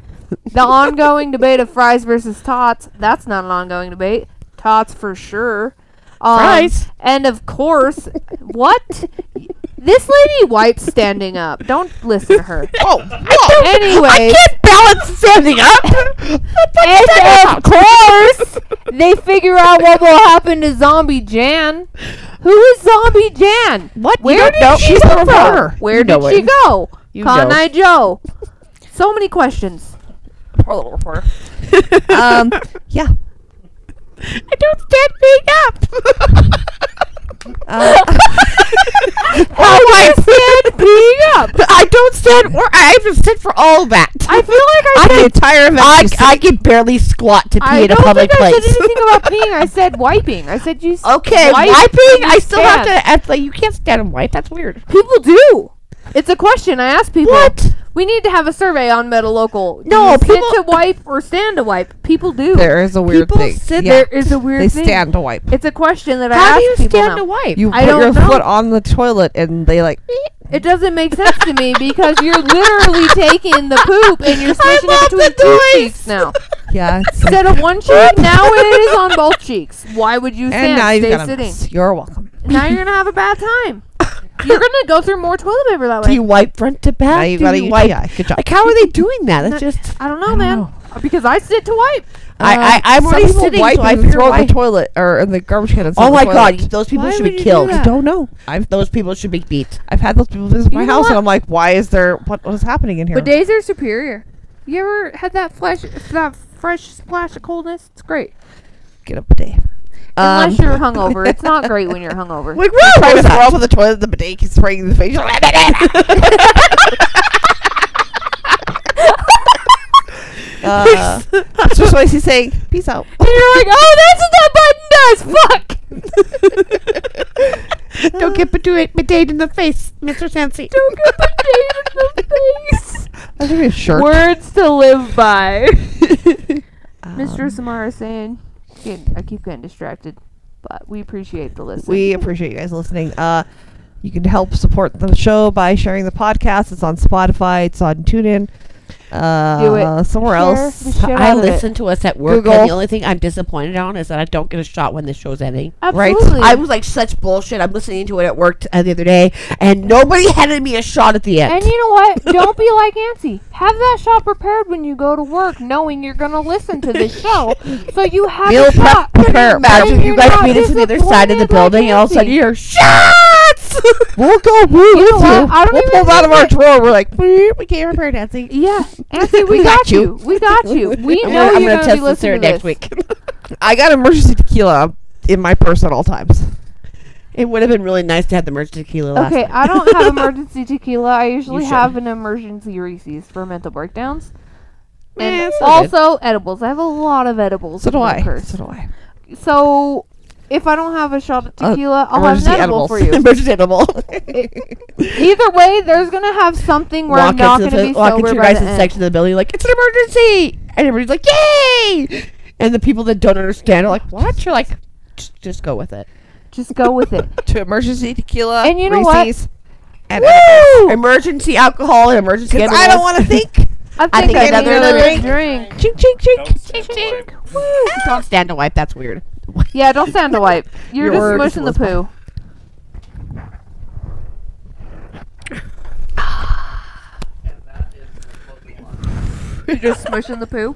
The <laughs> ongoing debate of fries versus tots. That's not an ongoing debate. Tots for sure. Um, Fries. And of course, what? This lady wipes standing up. Don't listen to her. <laughs> Oh, anyway, I can't balance standing up. <laughs> and of course, <laughs> they figure out what will happen to Zombie Jan. Who is Zombie Jan? What? You Where don't did know? she She's come a from? reporter. Where You did know she it. go? You Con know. Joe. So many questions. poor little reporter. um, yeah. I don't stand being up. Uh, <laughs> How do I stand being up? I don't stand, or I have to sit for all that. I feel like I I <laughs> the can, entire event. I, I can barely squat to pee I in a don't public think I place. said anything about <laughs> peeing. I said wiping. I said you. Okay, wiping. I still have to. Like you can't stand and wipe. That's weird. People do. It's a question I ask people. What? We need to have a survey on Metal Local. Do No, you sit to wipe or stand to wipe. People do. there is a weird People thing. sit. There is a weird they thing. stand to wipe. It's a question that I asked people. How ask do you people stand now. to wipe? You I put don't your know. foot on the toilet and they like. It doesn't make sense to me <laughs> because you're literally taking the poop and you're smishing love it between the two cheeks now. <laughs> Yeah. It's Instead of one <laughs> cheek, now it is on both cheeks. Why would you and stand? now you've Stay got a sitting. mess. You're welcome. Now you're gonna have a bad time. You're gonna go through more toilet paper that <laughs> way. Do you wipe front to back? Now you've Do got a you wipe? UTI. Good job. Like, how are they doing that? That's <laughs> just. I don't know, man. Because I sit to wipe. I, I, I'm Uh, Some already people sitting, wipe so I and throw it in the toilet or in the garbage can. and sit Oh in the my toilet. god, those people Why should would be you do killed. that? I don't know. I've, those people should be beat. I've had those people visit my You know house, what? and I'm like, why is there what what is happening in here? But days are superior. You ever had that flesh, that fresh splash of coldness? It's great. Get up a day. Unless you're hungover, it's not great when you're <laughs> hungover. Like, woo! Trying to throw up in the toilet, the bidet keeps spraying in the face. <laughs> <laughs> Uh, that's just why saying, peace out. and you're like, oh, that's what that button does. Fuck. Don't get bidet, bidet in the face, Mr. Sansi. Don't get the in the face. Be a shirt. Words to live by. Um, Mr. Samara saying, getting- I keep getting distracted, but we appreciate the listen. We appreciate you guys listening. Uh, you can help support the show by sharing the podcast. It's on Spotify. It's on TuneIn. Uh, somewhere else. I listen to us at work, Google. and the only thing I'm disappointed on is that I don't get a shot when the show's ending. right? Absolutely. I was like such bullshit. I'm listening to it at work t- uh, the other day, and nobody <laughs> handed me a shot at the end. And you know what? <laughs> Don't be like Nancy. Have that shot prepared when you go to work, knowing you're gonna listen to this show, so you have Meal a shot. prepare. Imagine you guys meet it to the other side of the building, like and all of a sudden you're you hear. <laughs> We'll go. We'll You know what? you. I don't We'll even pull out of our think drawer. We're like, we can't repair Nancy. Yeah, Nancy, we, We <laughs> got, got you. you. We got you. <laughs> We I'm know gonna, I'm you're gonna gonna, test be this listening to next this. week. I got emergency tequila in my purse at all times. it would have been really nice to have the emergency tequila last Okay, night. I don't have emergency tequila. I usually should. have an emergency Reese's for mental breakdowns. And Eh, it's all good. also edibles. I have a lot of edibles. So in do my I. purse. So do I. So if I don't have a shot of Uh, tequila, I'll have an emergency edible edibles. for you. <laughs> emergency edible. Either way, there's gonna have something where I'm not gonna the, be walk sober into your guys' the section of the building like it's an emergency, and everybody's like yay, and the people that don't understand are like what? You're like just, just go with it. Just go with it. <laughs> To emergency tequila. And you know what? Reese's, And edibles. Emergency alcohol and emergency. 'Cause I don't want to <laughs> think. I I think think I, another another drink. drink. Chink, chink, chink. Don't say the word. Woo. Don't stand to wipe. That's weird. <laughs> Yeah, don't stand to wipe. <laughs> You're Your just smushing the poo. <sighs> <laughs> You're just smushing the poo.